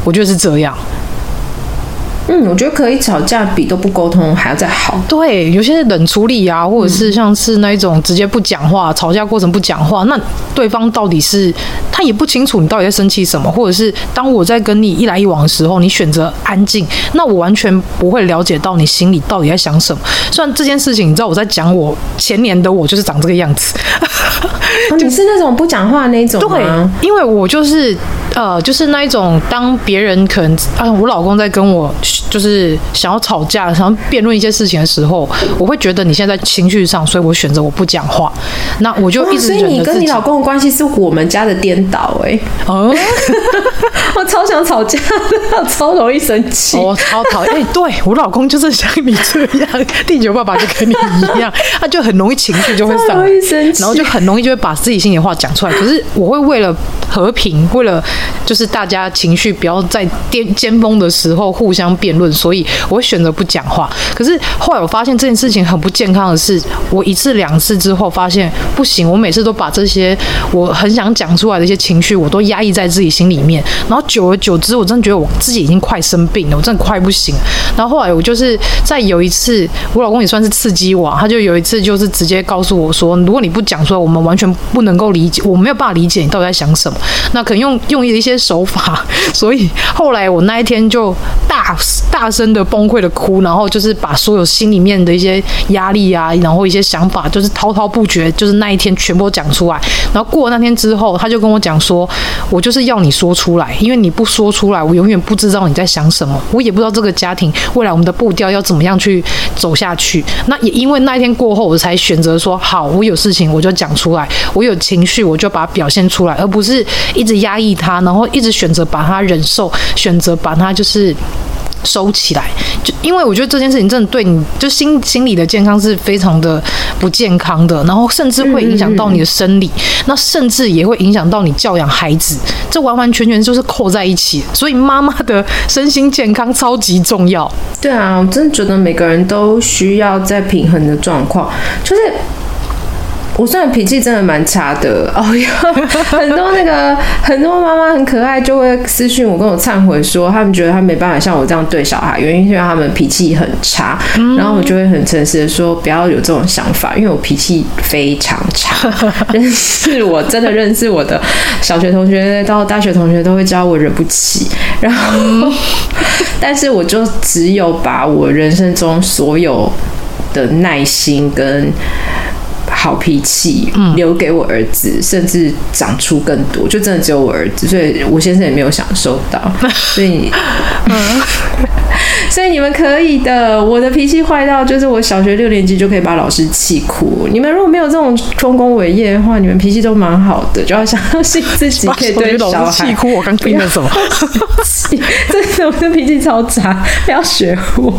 我觉得是这样。嗯，我觉得可以吵架比都不沟通还要再好。对，有些冷处理啊，或者是像是那一种直接不讲话，嗯、吵架过程不讲话，那对方到底是他也不清楚你到底在生气什么，或者是当我在跟你一来一往的时候，你选择安静，那我完全不会了解到你心里到底在想什么。虽然这件事情，你知道我在讲我前年的我就是长这个样子，你是那种不讲话那种吗？[LAUGHS] 对，因为我就是呃，就是那一种当别人可能啊，我老公在跟我。就是想要吵架，想要辩论一些事情的时候，我会觉得你现在在情绪上，所以我选择我不讲话。那我就一直觉得。所以你跟你老公的关系是我们家的颠倒哎、欸。哦。[LAUGHS] 我超想吵架，超容易生气。我、哦、超讨厌。哎、欸，对我老公就是像你这样，地球爸爸就跟你一样，他就很容易情绪就会上来，然后就很容易就会把自己心里话讲出来。可是我会为了和平，为了就是大家情绪不要在巅尖峰的时候互相辩论，所以我会选择不讲话。可是后来我发现这件事情很不健康的是，我一次两次之后发现不行，我每次都把这些我很想讲出来的一些情绪，我都压抑在自己心里面。然后久而久之，我真的觉得我自己已经快生病了，我真的快不行。然后后来我就是在有一次，我老公也算是刺激我，他就有一次就是直接告诉我说，如果你不讲出来，我们完全不能够理解，我没有办法理解你到底在想什么。那可能用用一些手法，所以后来我那一天就大。大声的崩溃的哭，然后就是把所有心里面的一些压力啊，然后一些想法，就是滔滔不绝，就是那一天全部讲出来。然后过了那天之后，他就跟我讲说：“我就是要你说出来，因为你不说出来，我永远不知道你在想什么，我也不知道这个家庭未来我们的步调要怎么样去走下去。”那也因为那一天过后，我才选择说：“好，我有事情我就讲出来，我有情绪我就把它表现出来，而不是一直压抑它，然后一直选择把它忍受，选择把它就是。”收起来，就因为我觉得这件事情真的对你就心心理的健康是非常的不健康的，然后甚至会影响到你的生理，那甚至也会影响到你教养孩子，这完完全全就是扣在一起。所以妈妈的身心健康超级重要。对啊，我真的觉得每个人都需要在平衡的状况，就是。我虽然脾气真的蛮差的 [LAUGHS] 哦哟，很多那个很多妈妈很可爱，就会私讯我跟我忏悔说，他们觉得他没办法像我这样对小孩，原因是因为他们脾气很差。嗯、然后我就会很诚实的说，不要有这种想法，因为我脾气非常差。[LAUGHS] 认识我真的认识我的小学同学到大学同学都会知道我惹不起。然后，嗯、但是我就只有把我人生中所有的耐心跟。好脾气留给我儿子，嗯、甚至长出更多，就真的只有我儿子，所以我先生也没有享受到，[LAUGHS] 所以，嗯，[LAUGHS] 所以你们可以的。我的脾气坏到，就是我小学六年级就可以把老师气哭。你们如果没有这种丰功伟业的话，你们脾气都蛮好的，就要相信自己 [LAUGHS] 可以对小孩气哭。我刚听了什么？真的，我的脾气超差，不要学我，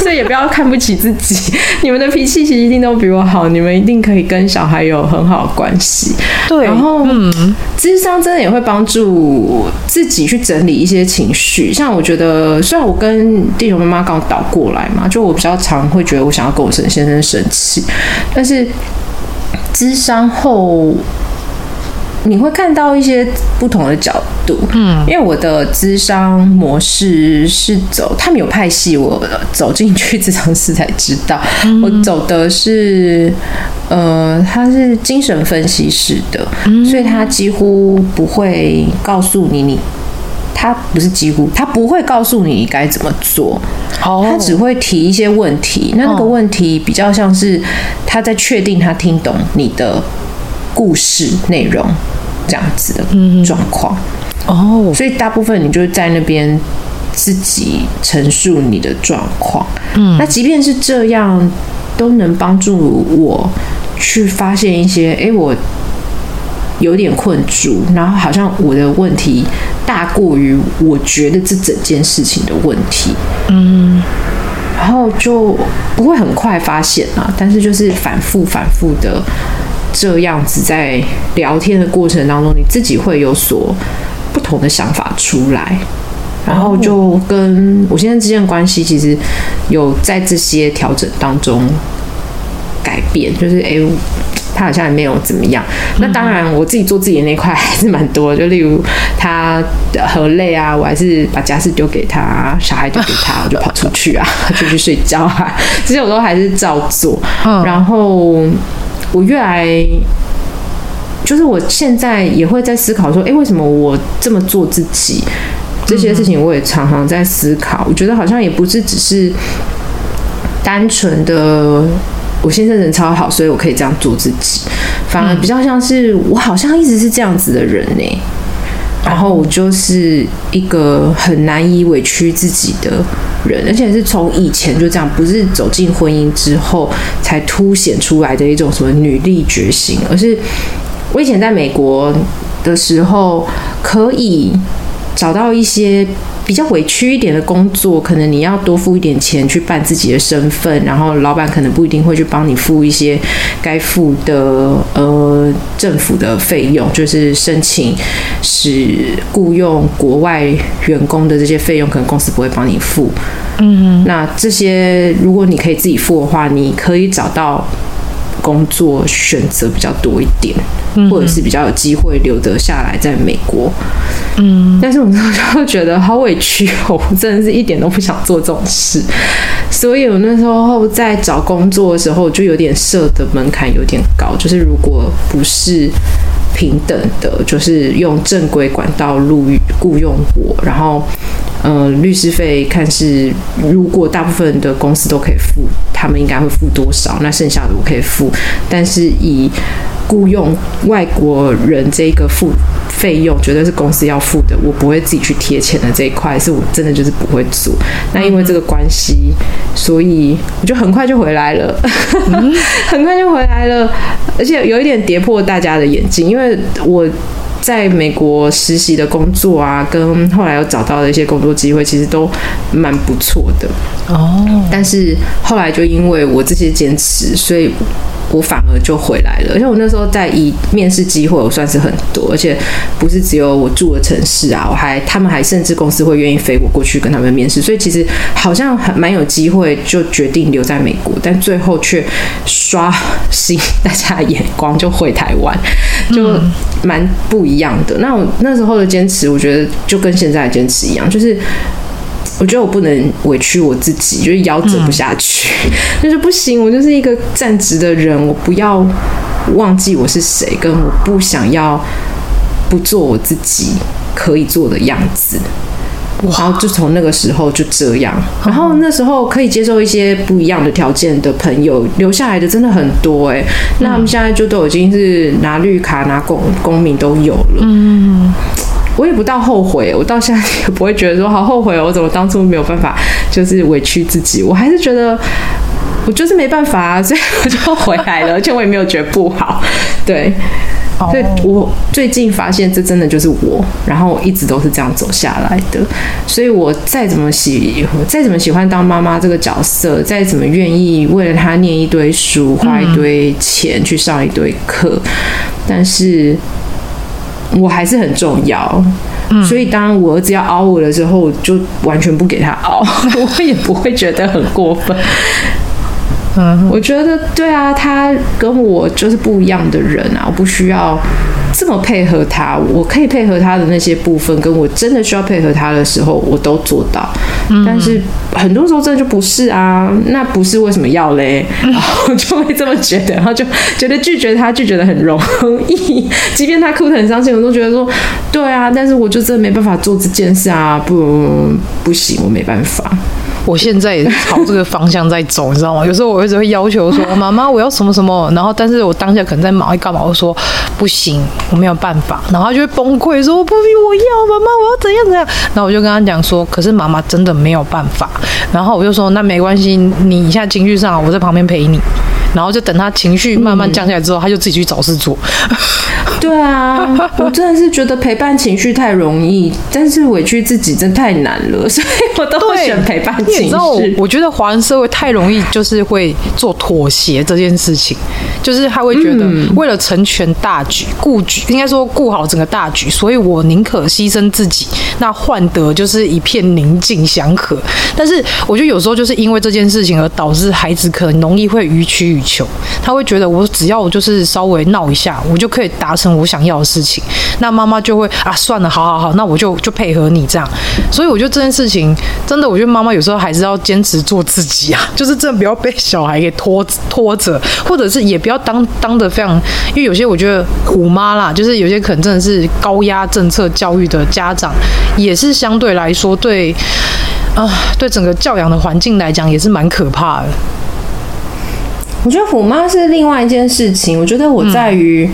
所以也不要看不起自己。你们的脾气其实一定都比我好，你们一定可以。跟小孩有很好的关系。对，然后嗯，智商真的也会帮助自己去整理一些情绪。像我觉得，虽然我跟地球妈妈刚倒过来嘛，就我比较常会觉得我想要跟我沈先生生气，但是智商后。你会看到一些不同的角度，嗯，因为我的咨商模式是走，他们有派系，我走进去咨商室才知道，我走的是，呃，他是精神分析师的，所以他几乎不会告诉你，你，他不是几乎，他不会告诉你该怎么做，他只会提一些问题，那那个问题比较像是他在确定他听懂你的故事内容。这样子的状况哦，所以大部分你就是在那边自己陈述你的状况。嗯，那即便是这样，都能帮助我去发现一些，哎，我有点困住，然后好像我的问题大过于我觉得这整件事情的问题。嗯，然后就不会很快发现啊，但是就是反复反复的。这样子在聊天的过程当中，你自己会有所不同的想法出来，然后就跟我现在之间的关系，其实有在这些调整当中改变，就是哎，他好像也没有怎么样。那当然，我自己做自己的那块还是蛮多的，就例如他很累啊，我还是把家事丢给他，小孩丢给他，我就跑出去啊，[LAUGHS] 出去睡觉啊，这些我都还是照做，然后。我越来，就是我现在也会在思考说，诶，为什么我这么做自己？这些事情我也常常在思考。我觉得好像也不是只是单纯的我现在人超好，所以我可以这样做自己，反而比较像是我好像一直是这样子的人呢。然后我就是一个很难以委屈自己的人，而且是从以前就这样，不是走进婚姻之后才凸显出来的一种什么女力觉醒，而是我以前在美国的时候可以找到一些。比较委屈一点的工作，可能你要多付一点钱去办自己的身份，然后老板可能不一定会去帮你付一些该付的呃政府的费用，就是申请使雇佣国外员工的这些费用，可能公司不会帮你付。嗯，那这些如果你可以自己付的话，你可以找到。工作选择比较多一点，或者是比较有机会留得下来在美国。嗯，但是我那时候就觉得好委屈哦，我真的是一点都不想做这种事。所以我那时候在找工作的时候，就有点设的门槛有点高，就是如果不是平等的，就是用正规管道录雇佣我，然后。呃，律师费看是，如果大部分的公司都可以付，他们应该会付多少？那剩下的我可以付，但是以雇佣外国人这个付费用，绝对是公司要付的，我不会自己去贴钱的这一块，是我真的就是不会做。那因为这个关系，所以我就很快就回来了，[LAUGHS] 很快就回来了，而且有一点跌破大家的眼镜，因为我。在美国实习的工作啊，跟后来又找到的一些工作机会，其实都蛮不错的哦。但是后来就因为我这些坚持，所以。我反而就回来了，而且我那时候在以面试机会，我算是很多，而且不是只有我住的城市啊，我还他们还甚至公司会愿意飞我过去跟他们面试，所以其实好像很蛮有机会，就决定留在美国，但最后却刷新大家的眼光，就回台湾，就蛮不一样的。那我那时候的坚持，我觉得就跟现在的坚持一样，就是。我觉得我不能委屈我自己，就是夭折不下去，嗯、[LAUGHS] 就是不行。我就是一个站直的人，我不要忘记我是谁，跟我不想要不做我自己可以做的样子。然后就从那个时候就这样。然后那时候可以接受一些不一样的条件的朋友留下来的真的很多哎、欸。那他们现在就都已经是拿绿卡、拿公公民都有了。嗯。我也不到后悔，我到现在也不会觉得说好后悔哦，我怎么当初没有办法，就是委屈自己。我还是觉得我就是没办法啊，所以我就回来了，而且我也没有觉得不好。对，所以我最近发现，这真的就是我，然后一直都是这样走下来的。所以我再怎么喜，再怎么喜欢当妈妈这个角色，再怎么愿意为了他念一堆书，花一堆钱去上一堆课，但是我还是很重要。所以当我儿子要熬我的时候，我就完全不给他熬，[LAUGHS] 我也不会觉得很过分。嗯，我觉得对啊，他跟我就是不一样的人啊，我不需要这么配合他，我可以配合他的那些部分，跟我真的需要配合他的时候，我都做到。但是很多时候真的就不是啊，那不是为什么要嘞？然后就会这么觉得，然后就觉得拒绝他拒绝的很容易，即便他哭得很伤心，我都觉得说对啊，但是我就真的没办法做这件事啊，不不行，我没办法。我现在也是朝这个方向在走，你知道吗？[LAUGHS] 有时候我一直会要求说：“妈妈，我要什么什么。”然后，但是我当下可能在忙，一干嘛？我说：“不行，我没有办法。”然后他就会崩溃说：“我不，我要妈妈，我要怎样怎样。”然后我就跟他讲说：“可是妈妈真的没有办法。”然后我就说：“那没关系，你现在情绪上，我在旁边陪你。”然后就等他情绪慢慢降下来之后，他就自己去找事做。对啊，我真的是觉得陪伴情绪太容易，但是委屈自己真太难了，所以我都会选陪伴情绪。我觉得华人社会太容易就是会做妥协这件事情，就是他会觉得为了成全大局、顾局，应该说顾好整个大局，所以我宁可牺牲自己，那换得就是一片宁静祥和。但是我觉得有时候就是因为这件事情而导致孩子可能容易会予取予求，他会觉得我只要我就是稍微闹一下，我就可以达成我想要的事情，那妈妈就会啊，算了，好好好，那我就就配合你这样。所以我觉得这件事情真的，我觉得妈妈有时候还是要坚持做自己啊，[LAUGHS] 就是真的不要被小孩给拖拖着，或者是也不要当当的非常，因为有些我觉得虎妈啦，就是有些可能真的是高压政策教育的家长，也是相对来说对啊，对整个教养的环境来讲也是蛮可怕的。我觉得虎妈是另外一件事情。我觉得我在于，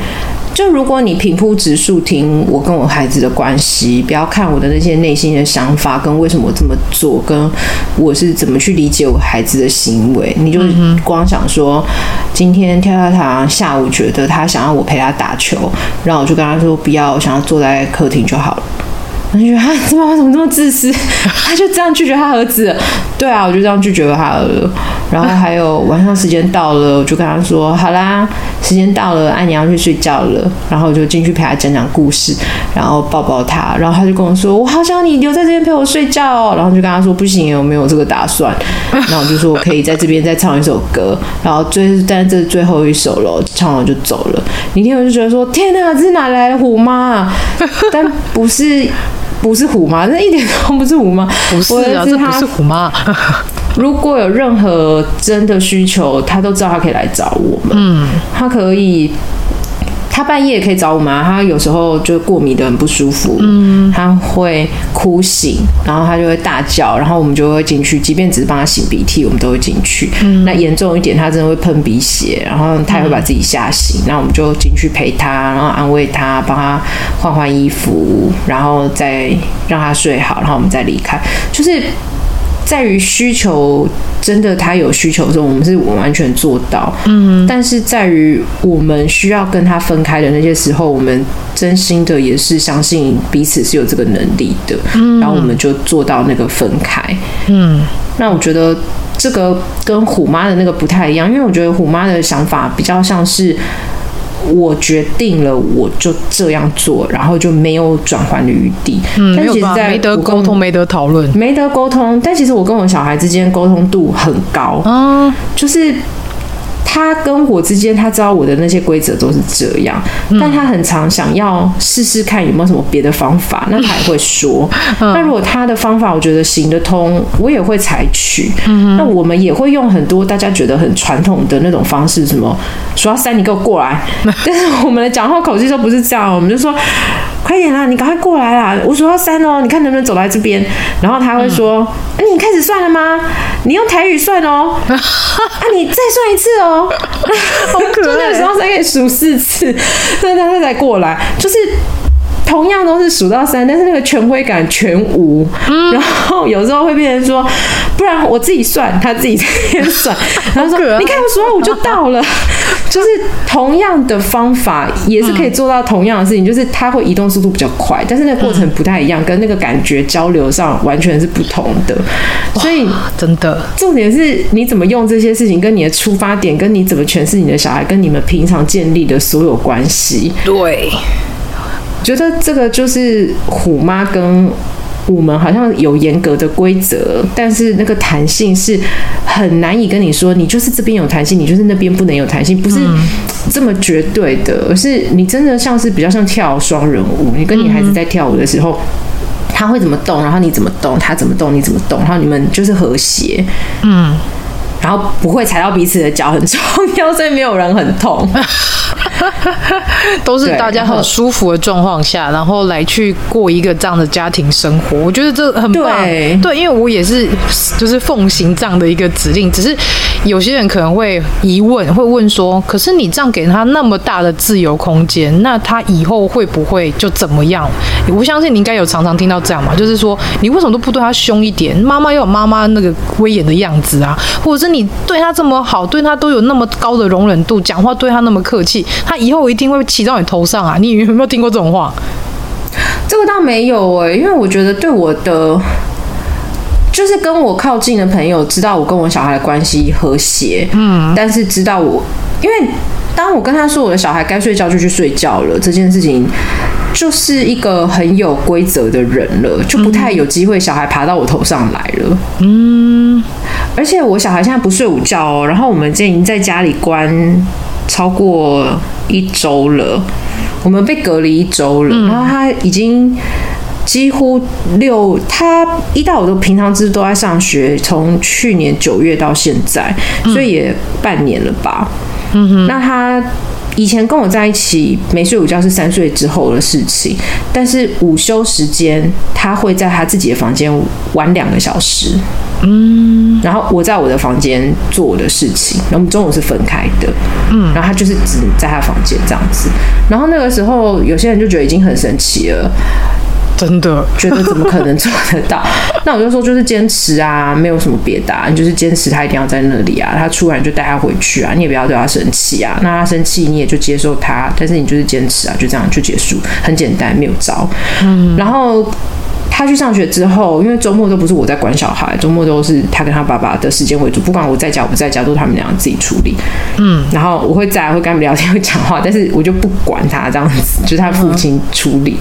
就如果你平铺直述听我跟我孩子的关系，不要看我的那些内心的想法跟为什么我这么做，跟我是怎么去理解我孩子的行为，你就光想说，今天跳跳糖下午觉得他想要我陪他打球，然后我就跟他说不要，我想要坐在客厅就好了。他就觉得他，这妈妈怎么这么自私？[LAUGHS] 他就这样拒绝他儿子。对啊，我就这样拒绝了他了。然后还有晚上时间到了，我就跟他说：“好啦，时间到了，爱你要去睡觉了。”然后我就进去陪他讲讲故事，然后抱抱他。然后他就跟我说：“我好想你留在这边陪我睡觉哦。”然后就跟他说：“不行，我没有这个打算。”然后我就说：“我可以在这边再唱一首歌。”然后最，但是这是最后一首了，唱完就走了。明天我就觉得说：“天哪，这是哪来的虎妈啊？”但不是。不是虎妈，那一点都不是虎妈。不是啊，这不是虎妈。[LAUGHS] 如果有任何真的需求，他都知道他可以来找我们。嗯，他可以。他半夜也可以找我们啊，他有时候就过敏的很不舒服，嗯，他会哭醒，然后他就会大叫，然后我们就会进去，即便只是帮他擤鼻涕，我们都会进去。嗯，那严重一点，他真的会喷鼻血，然后他也会把自己吓醒，那我们就进去陪他，然后安慰他，帮他换换衣服，然后再让他睡好，然后我们再离开，就是。在于需求，真的他有需求的时候，我们是完全做到。嗯，但是在于我们需要跟他分开的那些时候，我们真心的也是相信彼此是有这个能力的。嗯，然后我们就做到那个分开。嗯，那我觉得这个跟虎妈的那个不太一样，因为我觉得虎妈的想法比较像是。我决定了，我就这样做，然后就没有转换的余地。嗯，但其实在没得沟通，没得讨论，没得沟通。但其实我跟我小孩之间沟通度很高啊，就是。他跟我之间，他知道我的那些规则都是这样，但他很常想要试试看有没有什么别的方法，那他也会说。[LAUGHS] 那如果他的方法我觉得行得通，我也会采取。那我们也会用很多大家觉得很传统的那种方式，什么数到三你给我过来。[LAUGHS] 但是我们的讲话口气都不是这样，我们就说快点啦，你赶快过来啦，我数到三哦，你看能不能走来这边？然后他会说，哎，你开始算了吗？你用台语算哦，[LAUGHS] 啊，你再算一次哦。[LAUGHS] 好可爱！就那个时候才可以数四次，所以他才过来。就是同样都是数到三，但是那个权威感全无。嗯，然后有时候会变成说，不然我自己算，他自己在那边算。[LAUGHS] 然后说，你看我数到五就到了。[LAUGHS] 就是同样的方法也是可以做到同样的事情，就是它会移动速度比较快，但是那个过程不太一样，跟那个感觉交流上完全是不同的。所以真的，重点是你怎么用这些事情，跟你的出发点，跟你怎么诠释你的小孩，跟你们平常建立的所有关系。对，觉得这个就是虎妈跟。我们好像有严格的规则，但是那个弹性是很难以跟你说，你就是这边有弹性，你就是那边不能有弹性，不是这么绝对的，而是你真的像是比较像跳双人舞，你跟你孩子在跳舞的时候，他会怎么动，然后你怎么动，他怎么动，你怎么动，然后你们就是和谐，嗯，然后不会踩到彼此的脚很重要，所以没有人很痛。[LAUGHS] 都是大家很舒服的状况下，然后来去过一个这样的家庭生活，我觉得这很棒。对，对，因为我也是就是奉行这样的一个指令，只是有些人可能会疑问，会问说：可是你这样给他那么大的自由空间，那他以后会不会就怎么样？我相信你应该有常常听到这样嘛，就是说你为什么都不对他凶一点？妈妈要有妈妈那个威严的样子啊，或者是你对他这么好，对他都有那么高的容忍度，讲话对他那么客气。他以后一定会骑到你头上啊！你有没有听过这种话？这个倒没有哎、欸，因为我觉得对我的，就是跟我靠近的朋友知道我跟我小孩的关系和谐，嗯，但是知道我，因为当我跟他说我的小孩该睡觉就去睡觉了，这件事情就是一个很有规则的人了，就不太有机会小孩爬到我头上来了，嗯，而且我小孩现在不睡午觉哦，然后我们已经在家里关。超过一周了，我们被隔离一周了，嗯、然后他已经几乎六，他一到五都平常之都在上学，从去年九月到现在，所以也半年了吧。嗯哼，那他以前跟我在一起没睡午觉是三岁之后的事情，但是午休时间他会在他自己的房间玩两个小时。嗯，然后我在我的房间做我的事情，然后我们中午是分开的，嗯，然后他就是只在他房间这样子，然后那个时候有些人就觉得已经很神奇了，真的 [LAUGHS] 觉得怎么可能做得到？那我就说就是坚持啊，没有什么别的啊，你就是坚持他一定要在那里啊，他出来就带他回去啊，你也不要对他生气啊，那他生气你也就接受他，但是你就是坚持啊，就这样就结束，很简单，没有招，嗯，然后。他去上学之后，因为周末都不是我在管小孩，周末都是他跟他爸爸的时间为主。不管我在家我不在家，都是他们俩自己处理。嗯，然后我会在，会跟他们聊天，会讲话，但是我就不管他这样子，就是他父亲处理。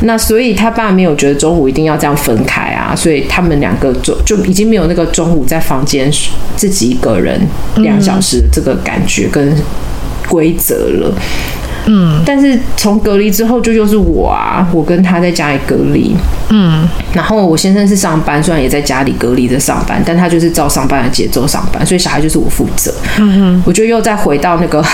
嗯、那所以他爸没有觉得中午一定要这样分开啊，所以他们两个就就已经没有那个中午在房间自己一个人两小时这个感觉跟规则了。嗯，但是从隔离之后就又是我啊，我跟他在家里隔离，嗯，然后我先生是上班，虽然也在家里隔离着上班，但他就是照上班的节奏上班，所以小孩就是我负责，嗯哼，我就又再回到那个。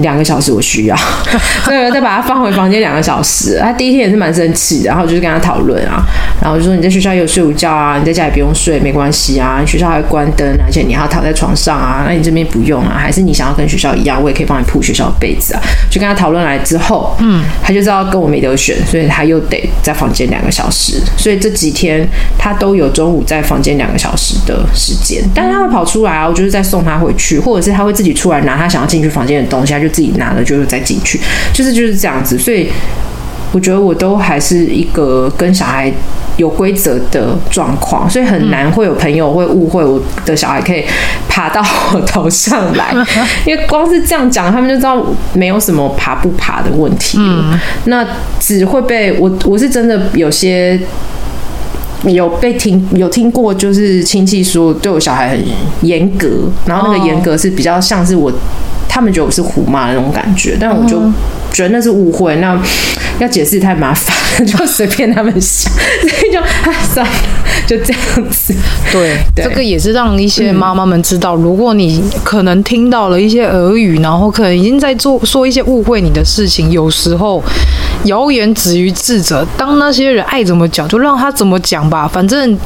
两个小时我需要，[LAUGHS] 所以我再把他放回房间两个小时。他第一天也是蛮生气，然后就是跟他讨论啊，然后就说你在学校有睡午觉啊，你在家里不用睡没关系啊，你学校还会关灯，而且你还要躺在床上啊，那你这边不用啊，还是你想要跟学校一样，我也可以帮你铺学校的被子啊。就跟他讨论来之后，嗯，他就知道跟我没得选，所以他又得在房间两个小时。所以这几天他都有中午在房间两个小时的时间，但是他会跑出来啊，我就是再送他回去，或者是他会自己出来拿他想要进去房间的东西。就自己拿了，就是再进去，就是就是这样子。所以我觉得我都还是一个跟小孩有规则的状况，所以很难会有朋友会误会我的小孩可以爬到我头上来，[LAUGHS] 因为光是这样讲，他们就知道没有什么爬不爬的问题。嗯，那只会被我，我是真的有些有被听有听过，就是亲戚说对我小孩很严格，然后那个严格是比较像是我。他们觉得我是虎妈的那种感觉，但我就觉得那是误会，那要解释太麻烦，[LAUGHS] 就随便他们想，所以就算了，就这样子。对，对。这个也是让一些妈妈们知道，嗯、如果你可能听到了一些俄语，然后可能已经在做说一些误会你的事情，有时候谣言止于智者，当那些人爱怎么讲就让他怎么讲吧，反正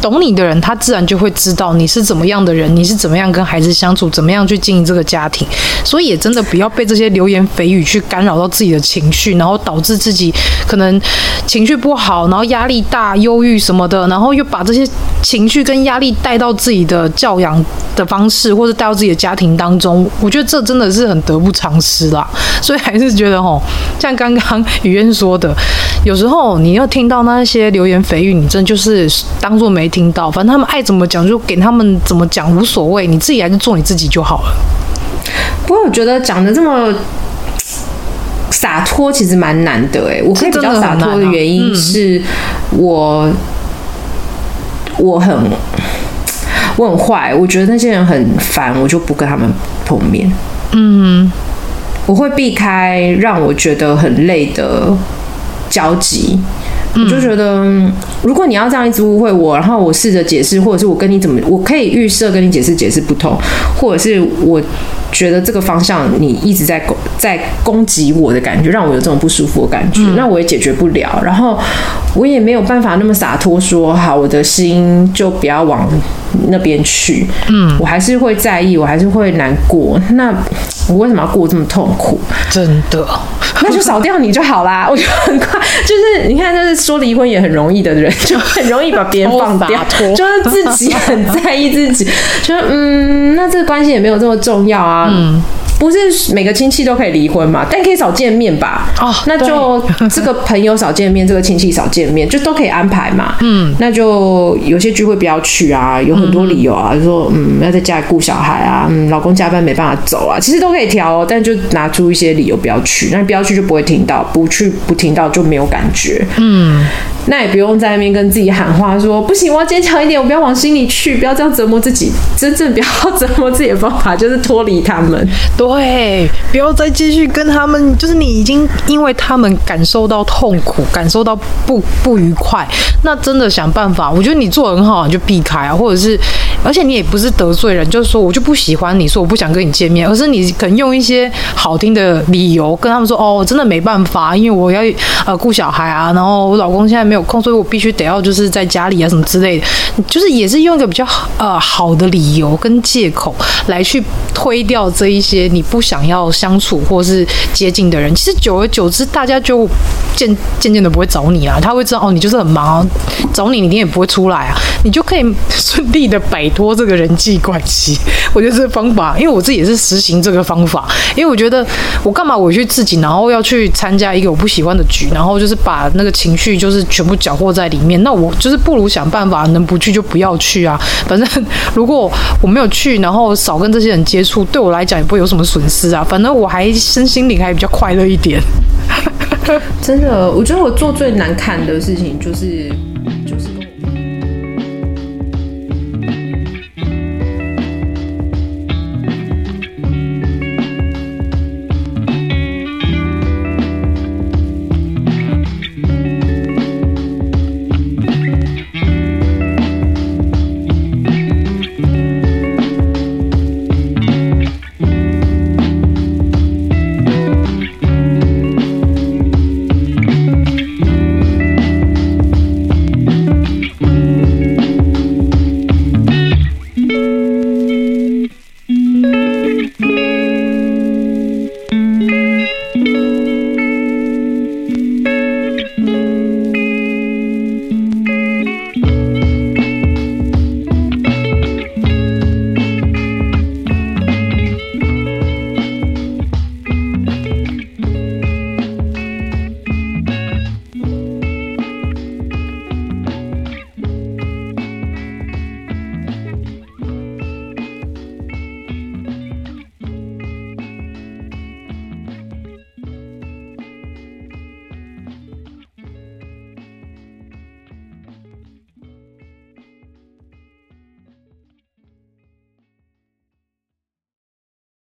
懂你的人他自然就会知道你是怎么样的人，你是怎么样跟孩子相处，怎么样去经营这个家庭。所以也真的不要被这些流言蜚语去干扰到自己的情绪，然后导致自己可能情绪不好，然后压力大、忧郁什么的，然后又把这些情绪跟压力带到自己的教养的方式，或者带到自己的家庭当中。我觉得这真的是很得不偿失啦。所以还是觉得吼，像刚刚雨嫣说的，有时候你要听到那些流言蜚语，你真就是当做没听到，反正他们爱怎么讲就给他们怎么讲，无所谓，你自己还是做你自己就好了。不过我觉得讲的这么洒脱，其实蛮难的哎。我可以比较洒脱的原因是我我很我很坏，我觉得那些人很烦，我就不跟他们碰面。嗯。我会避开让我觉得很累的交集，我就觉得，如果你要这样一直误会我，然后我试着解释，或者是我跟你怎么，我可以预设跟你解释解释不通，或者是我。觉得这个方向你一直在攻在攻击我的感觉，让我有这种不舒服的感觉，嗯、那我也解决不了。然后我也没有办法那么洒脱说，好，我的心就不要往那边去。嗯，我还是会在意，我还是会难过。那我为什么要过这么痛苦？真的，那就扫掉你就好啦。[LAUGHS] 我就很快，就是你看，就是说离婚也很容易的人，就很容易把别人放掉，就是自己很在意自己，就嗯，那这个关系也没有这么重要啊。嗯，不是每个亲戚都可以离婚嘛，但可以少见面吧？哦，那就 [LAUGHS] 这个朋友少见面，这个亲戚少见面，就都可以安排嘛。嗯，那就有些聚会不要去啊，有很多理由啊，就说嗯要在家里顾小孩啊，嗯老公加班没办法走啊，其实都可以调哦，但就拿出一些理由不要去，那不要去就不会听到，不去不听到就没有感觉。嗯。那也不用在那边跟自己喊话，说不行，我要坚强一点，我不要往心里去，不要这样折磨自己。真正不要折磨自己的方法就是脱离他们。[LAUGHS] 对，不要再继续跟他们，就是你已经因为他们感受到痛苦，感受到不不愉快，那真的想办法。我觉得你做得很好，你就避开啊，或者是，而且你也不是得罪人，就是说我就不喜欢你，说我不想跟你见面，而是你可能用一些好听的理由跟他们说，哦，我真的没办法，因为我要呃顾小孩啊，然后我老公现在没有空，所以我必须得要就是在家里啊什么之类的，就是也是用一个比较呃好的理由跟借口来去推掉这一些你不想要相处或是接近的人。其实久而久之，大家就渐渐渐的不会找你啊，他会知道哦，你就是很忙啊，找你你你也不会出来啊，你就可以顺利的摆脱这个人际关系。我觉得这个方法，因为我自己也是实行这个方法，因为我觉得我干嘛委屈自己，然后要去参加一个我不喜欢的局，然后就是把那个情绪就是全部搅和在里面，那我就是不如想办法，能不去就不要去啊。反正 [LAUGHS] 如果我没有去，然后少跟这些人接触，对我来讲也不会有什么损失啊。反正我还身心灵还比较快乐一点。[LAUGHS] 真的，我觉得我做最难看的事情就是。